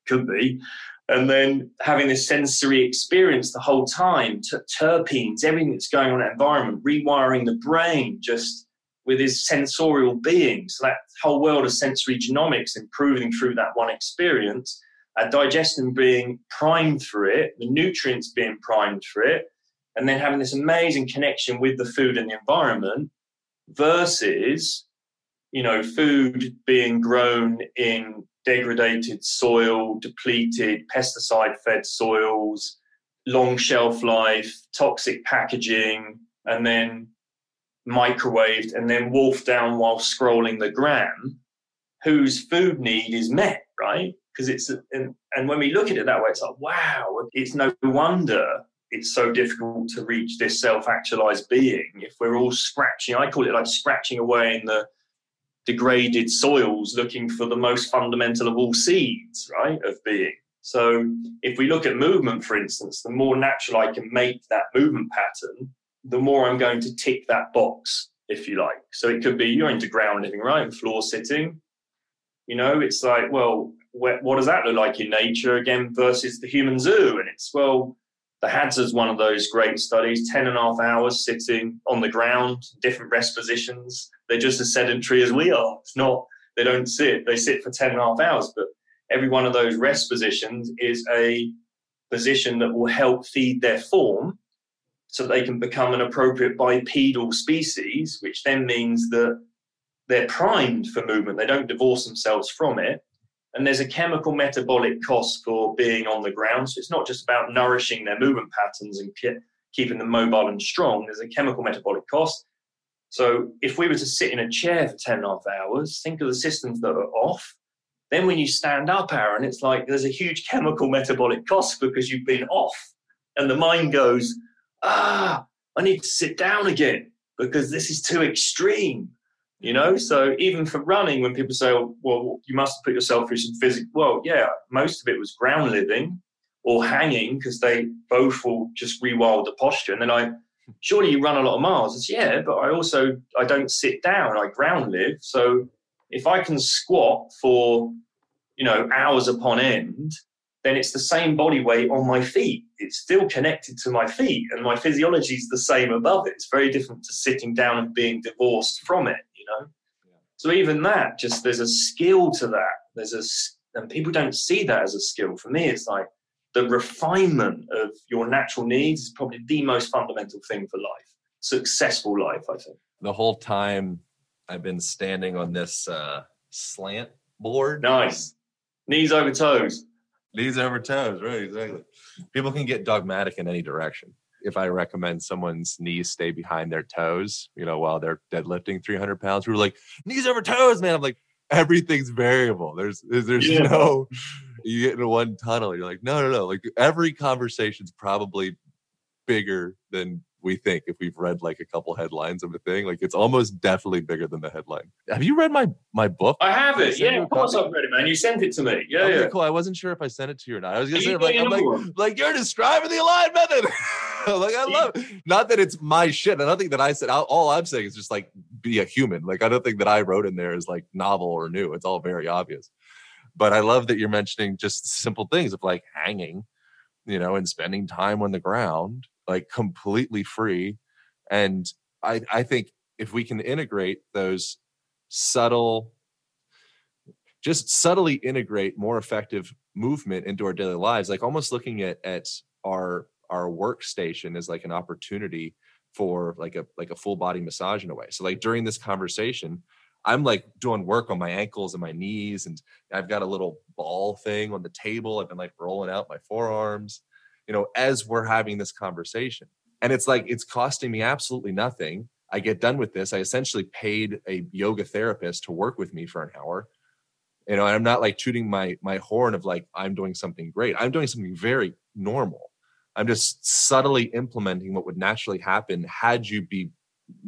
Could be. And then having this sensory experience the whole time, t- terpenes, everything that's going on in that environment, rewiring the brain just with his sensorial being. So that whole world of sensory genomics improving through that one experience our digestion being primed for it, the nutrients being primed for it, and then having this amazing connection with the food and the environment versus, you know, food being grown in degraded soil, depleted, pesticide fed soils, long shelf life, toxic packaging, and then microwaved and then wolfed down while scrolling the gram, whose food need is met, right? because it's and, and when we look at it that way it's like wow it's no wonder it's so difficult to reach this self-actualized being if we're all scratching i call it like scratching away in the degraded soils looking for the most fundamental of all seeds right of being. So if we look at movement for instance the more natural i can make that movement pattern the more i'm going to tick that box if you like. So it could be you're into ground living right and floor sitting. You know it's like well what does that look like in nature again versus the human zoo? And it's, well, the Hadza is one of those great studies 10 and a half hours sitting on the ground, different rest positions. They're just as sedentary as we are. It's not, they don't sit, they sit for 10 and a half hours, but every one of those rest positions is a position that will help feed their form so they can become an appropriate bipedal species, which then means that they're primed for movement. They don't divorce themselves from it. And there's a chemical metabolic cost for being on the ground. So it's not just about nourishing their movement patterns and ke- keeping them mobile and strong. There's a chemical metabolic cost. So if we were to sit in a chair for 10 and a half hours, think of the systems that are off. Then when you stand up, Aaron, it's like there's a huge chemical metabolic cost because you've been off. And the mind goes, ah, I need to sit down again because this is too extreme you know? Mm-hmm. So even for running when people say well you must put yourself through some physical well yeah most of it was ground living or hanging because they both will just rewild the posture. And then i surely you run a lot of miles. It's yeah but i also i don't sit down. I ground live. So if i can squat for you know hours upon end then it's the same body weight on my feet. It's still connected to my feet, and my physiology is the same above it. It's very different to sitting down and being divorced from it, you know? So even that, just there's a skill to that. There's a, and people don't see that as a skill. For me, it's like the refinement of your natural needs is probably the most fundamental thing for life. Successful life, I think. The whole time I've been standing on this uh, slant board. Nice. Knees over toes. Knees over toes, right? Exactly. People can get dogmatic in any direction. If I recommend someone's knees stay behind their toes, you know, while they're deadlifting 300 pounds, we're like, knees over toes, man. I'm like, everything's variable. There's, there's yeah. no, you get into one tunnel. You're like, no, no, no. Like every conversation's probably bigger than we think if we've read like a couple headlines of a thing. Like it's almost definitely bigger than the headline. Have you read my my book? I have it. Yeah, of course I've read it, man. You sent it to me. Yeah, okay, yeah. Cool. I wasn't sure if I sent it to you or not. I was gonna say like, I'm like, like you're describing the aligned method. (laughs) (laughs) like I love not that it's my shit. I don't think that I said all I'm saying is just like be a human. Like I don't think that I wrote in there is like novel or new. It's all very obvious. But I love that you're mentioning just simple things of like hanging, you know, and spending time on the ground, like completely free and I, I think if we can integrate those subtle, just subtly integrate more effective movement into our daily lives, like almost looking at at our our workstation as like an opportunity for like a like a full body massage in a way. So like during this conversation, I'm like doing work on my ankles and my knees, and I've got a little ball thing on the table. I've been like rolling out my forearms, you know, as we're having this conversation. And it's like, it's costing me absolutely nothing. I get done with this. I essentially paid a yoga therapist to work with me for an hour. You know, I'm not like tooting my my horn of like I'm doing something great. I'm doing something very normal. I'm just subtly implementing what would naturally happen had you be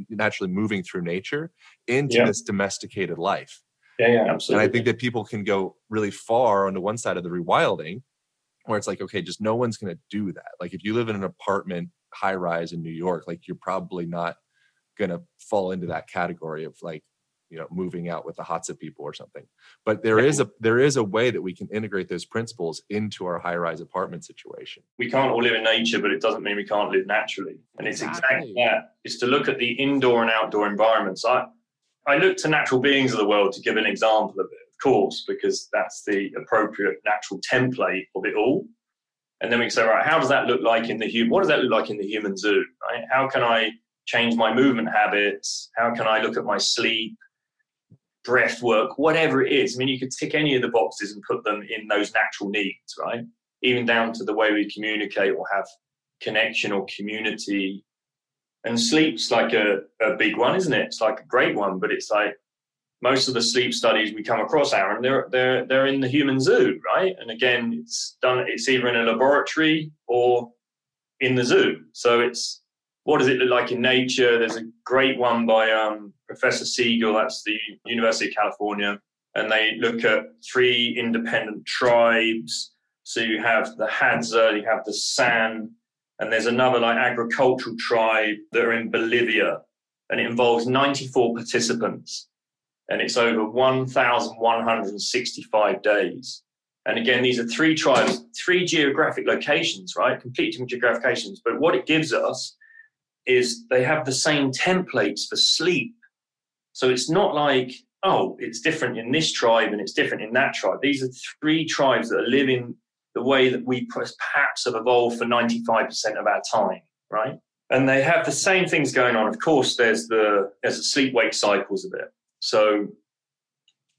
naturally moving through nature into yeah. this domesticated life. Yeah, yeah, absolutely. And I think that people can go really far on the one side of the rewilding, where it's like, okay, just no one's going to do that. Like if you live in an apartment high rise in New York, like you're probably not going to fall into that category of like you know moving out with the Hadza people or something. But there is a there is a way that we can integrate those principles into our high rise apartment situation. We can't all live in nature, but it doesn't mean we can't live naturally. And it's exactly, exactly that. It's to look at the indoor and outdoor environments. I I look to natural beings of the world to give an example of it, of course, because that's the appropriate natural template of it all. And then we can say, right, how does that look like in the human? What does that look like in the human zoo? Right? How can I change my movement habits? How can I look at my sleep, breath work, whatever it is? I mean, you could tick any of the boxes and put them in those natural needs, right? Even down to the way we communicate or have connection or community. And sleep's like a, a big one, isn't it? It's like a great one, but it's like most of the sleep studies we come across, Aaron, they're they're they're in the human zoo, right? And again, it's done. It's either in a laboratory or in the zoo. So it's what does it look like in nature? There's a great one by um, Professor Siegel. That's the University of California, and they look at three independent tribes. So you have the Hadza, you have the San, and there's another like agricultural tribe that are in Bolivia, and it involves 94 participants and it's over 1,165 days. And again, these are three tribes, three geographic locations, right? Complete different geographic locations. But what it gives us is they have the same templates for sleep. So it's not like, oh, it's different in this tribe and it's different in that tribe. These are three tribes that are living the way that we perhaps have evolved for 95% of our time, right? And they have the same things going on. Of course, there's the there's the sleep wake cycles of it. So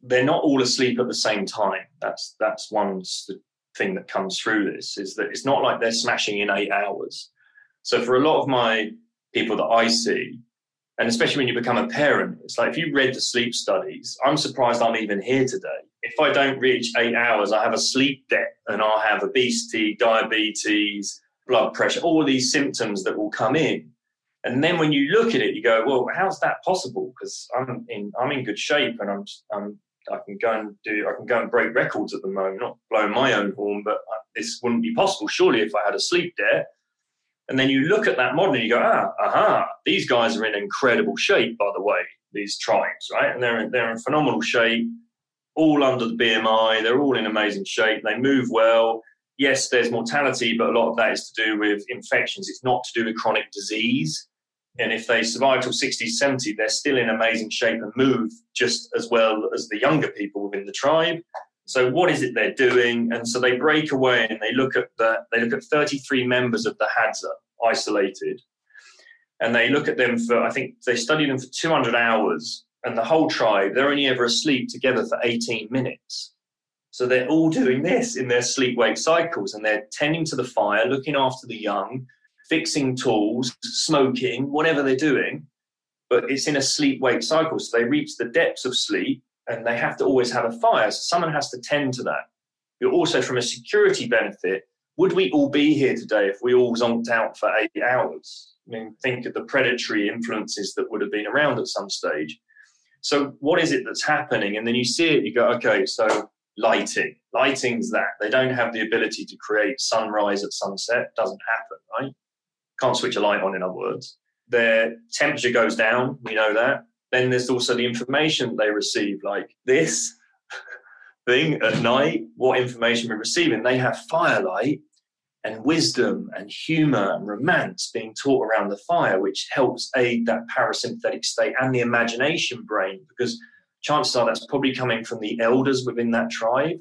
they're not all asleep at the same time. That's that's one thing that comes through this is that it's not like they're smashing in eight hours. So for a lot of my people that I see, and especially when you become a parent, it's like if you read the sleep studies, I'm surprised I'm even here today. If I don't reach eight hours, I have a sleep debt and I'll have obesity, diabetes, blood pressure, all these symptoms that will come in. And then when you look at it, you go, well, how's that possible? Because I'm in I'm in good shape and I'm, I'm I can go and do I can go and break records at the moment, not blowing my own horn, but uh, this wouldn't be possible surely if I had a sleep debt. And then you look at that model and you go, ah, aha, these guys are in incredible shape, by the way, these tribes, right? And they're they're in phenomenal shape, all under the BMI. They're all in amazing shape. They move well. yes, there's mortality, but a lot of that is to do with infections. It's not to do with chronic disease. And if they survive till 60, 70, they're still in amazing shape and move just as well as the younger people within the tribe. So what is it they're doing? And so they break away and they look at the they look at 33 members of the Hadza isolated. And they look at them for I think they study them for 200 hours and the whole tribe, they're only ever asleep together for 18 minutes. So they're all doing this in their sleep wake cycles and they're tending to the fire, looking after the young, fixing tools, smoking, whatever they're doing. But it's in a sleep wake cycle. So they reach the depths of sleep and they have to always have a fire. So someone has to tend to that. You're also, from a security benefit, would we all be here today if we all zonked out for eight hours? I mean, think of the predatory influences that would have been around at some stage. So, what is it that's happening? And then you see it, you go, okay, so lighting. Lighting's that. They don't have the ability to create sunrise at sunset. Doesn't happen, right? Can't switch a light on, in other words. Their temperature goes down. We know that. Then there's also the information they receive, like this (laughs) thing at night. What information we're receiving? They have firelight and wisdom and humor and romance being taught around the fire, which helps aid that parasympathetic state and the imagination brain because chances are that's probably coming from the elders within that tribe.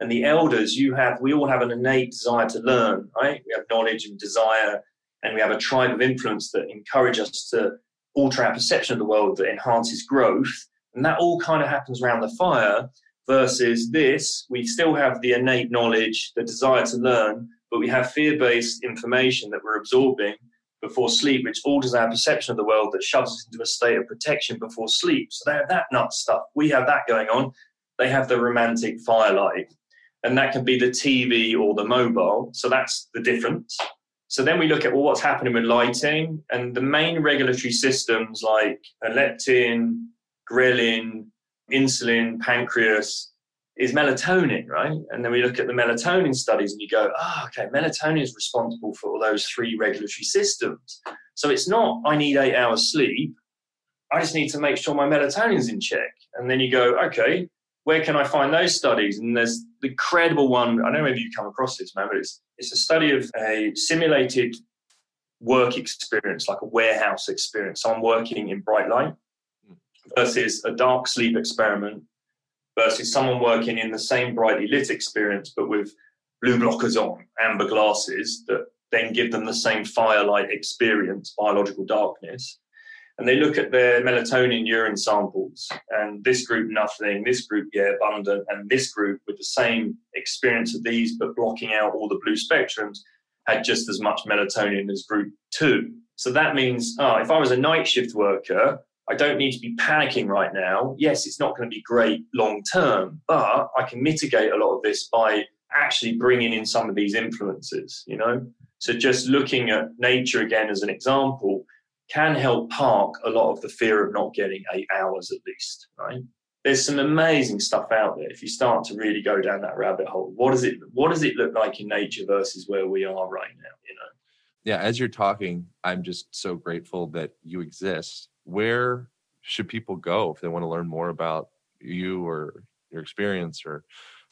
And the elders, you have, we all have an innate desire to learn, right? We have knowledge and desire, and we have a tribe of influence that encourage us to alter our perception of the world that enhances growth. And that all kind of happens around the fire versus this, we still have the innate knowledge, the desire to learn, but we have fear based information that we're absorbing before sleep, which alters our perception of the world that shoves us into a state of protection before sleep. So they have that nut stuff. We have that going on. They have the romantic firelight, and that can be the TV or the mobile. So that's the difference. So then we look at well, what's happening with lighting, and the main regulatory systems like leptin, ghrelin, insulin, pancreas, is melatonin, right? And then we look at the melatonin studies and you go, oh, okay, melatonin is responsible for all those three regulatory systems. So it's not, I need eight hours sleep. I just need to make sure my melatonin's in check. And then you go, okay, where can I find those studies? And there's the credible one. I don't know if you come across this, man, but it's, it's a study of a simulated work experience, like a warehouse experience. So I'm working in bright light versus a dark sleep experiment versus someone working in the same brightly lit experience but with blue blockers on, amber glasses that then give them the same firelight experience, biological darkness. And they look at their melatonin urine samples, and this group nothing, this group yeah abundant, and this group with the same experience of these but blocking out all the blue spectrums had just as much melatonin as group two. So that means, oh, if I was a night shift worker, I don't need to be panicking right now. Yes, it's not going to be great long term, but I can mitigate a lot of this by actually bringing in some of these influences, you know? So just looking at nature again as an example can help park a lot of the fear of not getting eight hours at least, right? There's some amazing stuff out there. If you start to really go down that rabbit hole, what does it what does it look like in nature versus where we are right now, you know? Yeah, as you're talking, I'm just so grateful that you exist where should people go if they want to learn more about you or your experience or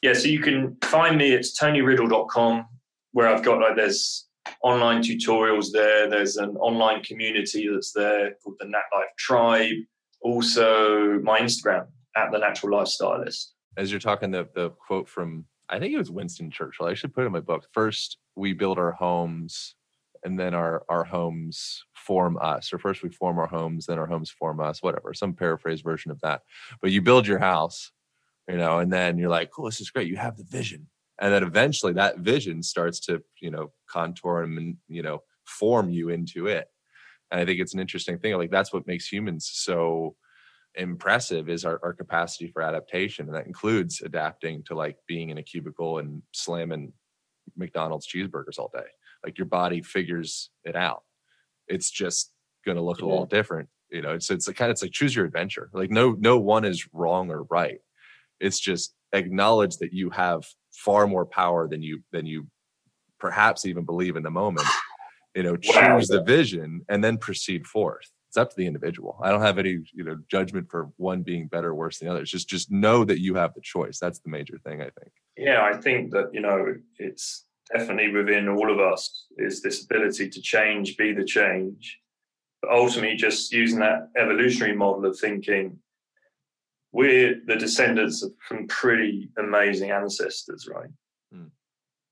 yeah so you can find me at tonyriddle.com where i've got like there's online tutorials there. There's an online community that's there called the nat life tribe also my instagram at the natural lifestylist. As you're talking the, the quote from i think it was winston churchill. I should put it in my book. First we build our homes and then our our homes form us. Or first we form our homes then our homes form us whatever some paraphrase version of that. But you build your house you know and then you're like cool this is great. You have the vision and then eventually that vision starts to you know contour and you know form you into it and i think it's an interesting thing like that's what makes humans so impressive is our, our capacity for adaptation and that includes adapting to like being in a cubicle and slamming mcdonald's cheeseburgers all day like your body figures it out. It's just going to look a mm-hmm. little different. You know, it's it's a kind of it's like choose your adventure. Like no no one is wrong or right. It's just acknowledge that you have far more power than you than you perhaps even believe in the moment. (sighs) You know, choose wow. the vision and then proceed forth. It's up to the individual. I don't have any, you know, judgment for one being better or worse than the other. It's just just know that you have the choice. That's the major thing, I think. Yeah, I think that, you know, it's definitely within all of us is this ability to change, be the change. But ultimately, just using that evolutionary model of thinking, we're the descendants of some pretty amazing ancestors, right? Mm.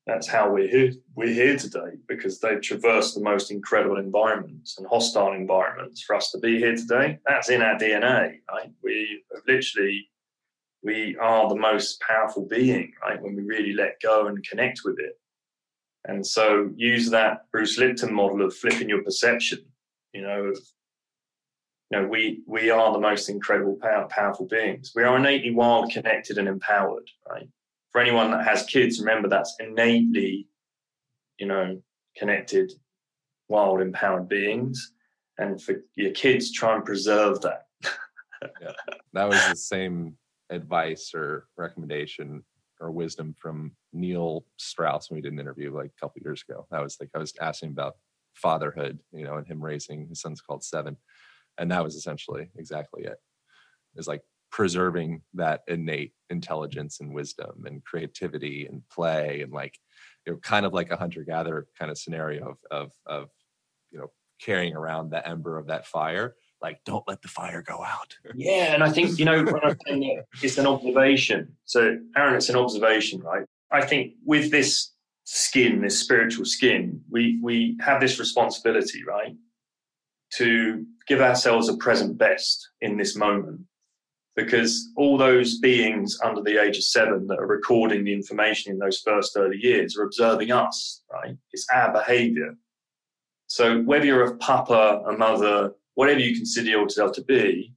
That's how we're here. We're here today because they've traversed the most incredible environments and hostile environments for us to be here today. That's in our DNA, right? We literally we are the most powerful being, right? When we really let go and connect with it. And so use that Bruce Lipton model of flipping your perception, you know, you know, we we are the most incredible, power, powerful beings. We are innately wild, connected, and empowered. Right. For anyone that has kids, remember that's innately, you know, connected, wild, empowered beings. And for your kids, try and preserve that. (laughs) yeah, that was the same advice or recommendation or wisdom from Neil Strauss when we did an interview like a couple years ago. That was like I was asking about fatherhood, you know, and him raising his son's called Seven, and that was essentially exactly it. Is like preserving that innate intelligence and wisdom and creativity and play and like you know kind of like a hunter gatherer kind of scenario of of of you know carrying around the ember of that fire. Like don't let the fire go out. Yeah and i think you know it's an observation so aaron it's an observation right? I think with this skin this spiritual skin we we have this responsibility right to give ourselves a present best in this moment because all those beings under the age of seven that are recording the information in those first early years are observing us right it's our behavior so whether you're a papa a mother whatever you consider yourself to be,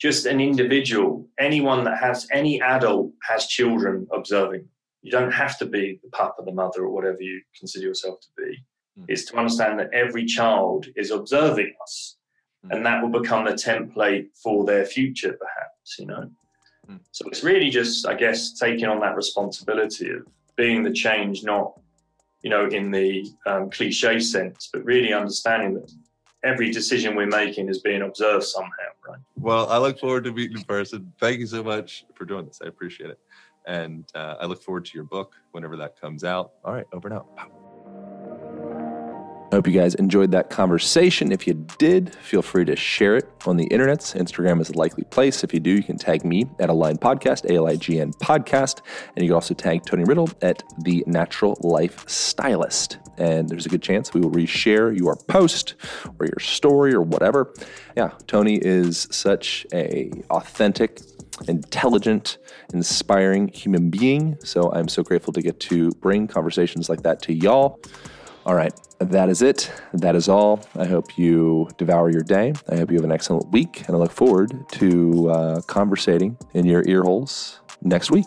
just an individual, anyone that has any adult has children observing. You don't have to be the papa, the mother, or whatever you consider yourself to be. Mm. It's to understand that every child is observing us, mm. and that will become the template for their future, perhaps. You know. Mm. So it's really just, I guess, taking on that responsibility of being the change, not you know, in the um, cliche sense, but really understanding that every decision we're making is being observed somehow, right? Well, I look forward to meeting in person. Thank you so much for doing this. I appreciate it. And uh, I look forward to your book whenever that comes out. All right, over and out. Hope you guys enjoyed that conversation. If you did, feel free to share it on the internets. Instagram is a likely place. If you do, you can tag me at Align Podcast, A L I G N Podcast. And you can also tag Tony Riddle at The Natural Lifestylist. And there's a good chance we will reshare your post or your story or whatever. Yeah, Tony is such a authentic, intelligent, inspiring human being. So I'm so grateful to get to bring conversations like that to y'all. All right, that is it. That is all. I hope you devour your day. I hope you have an excellent week, and I look forward to uh, conversating in your ear holes next week.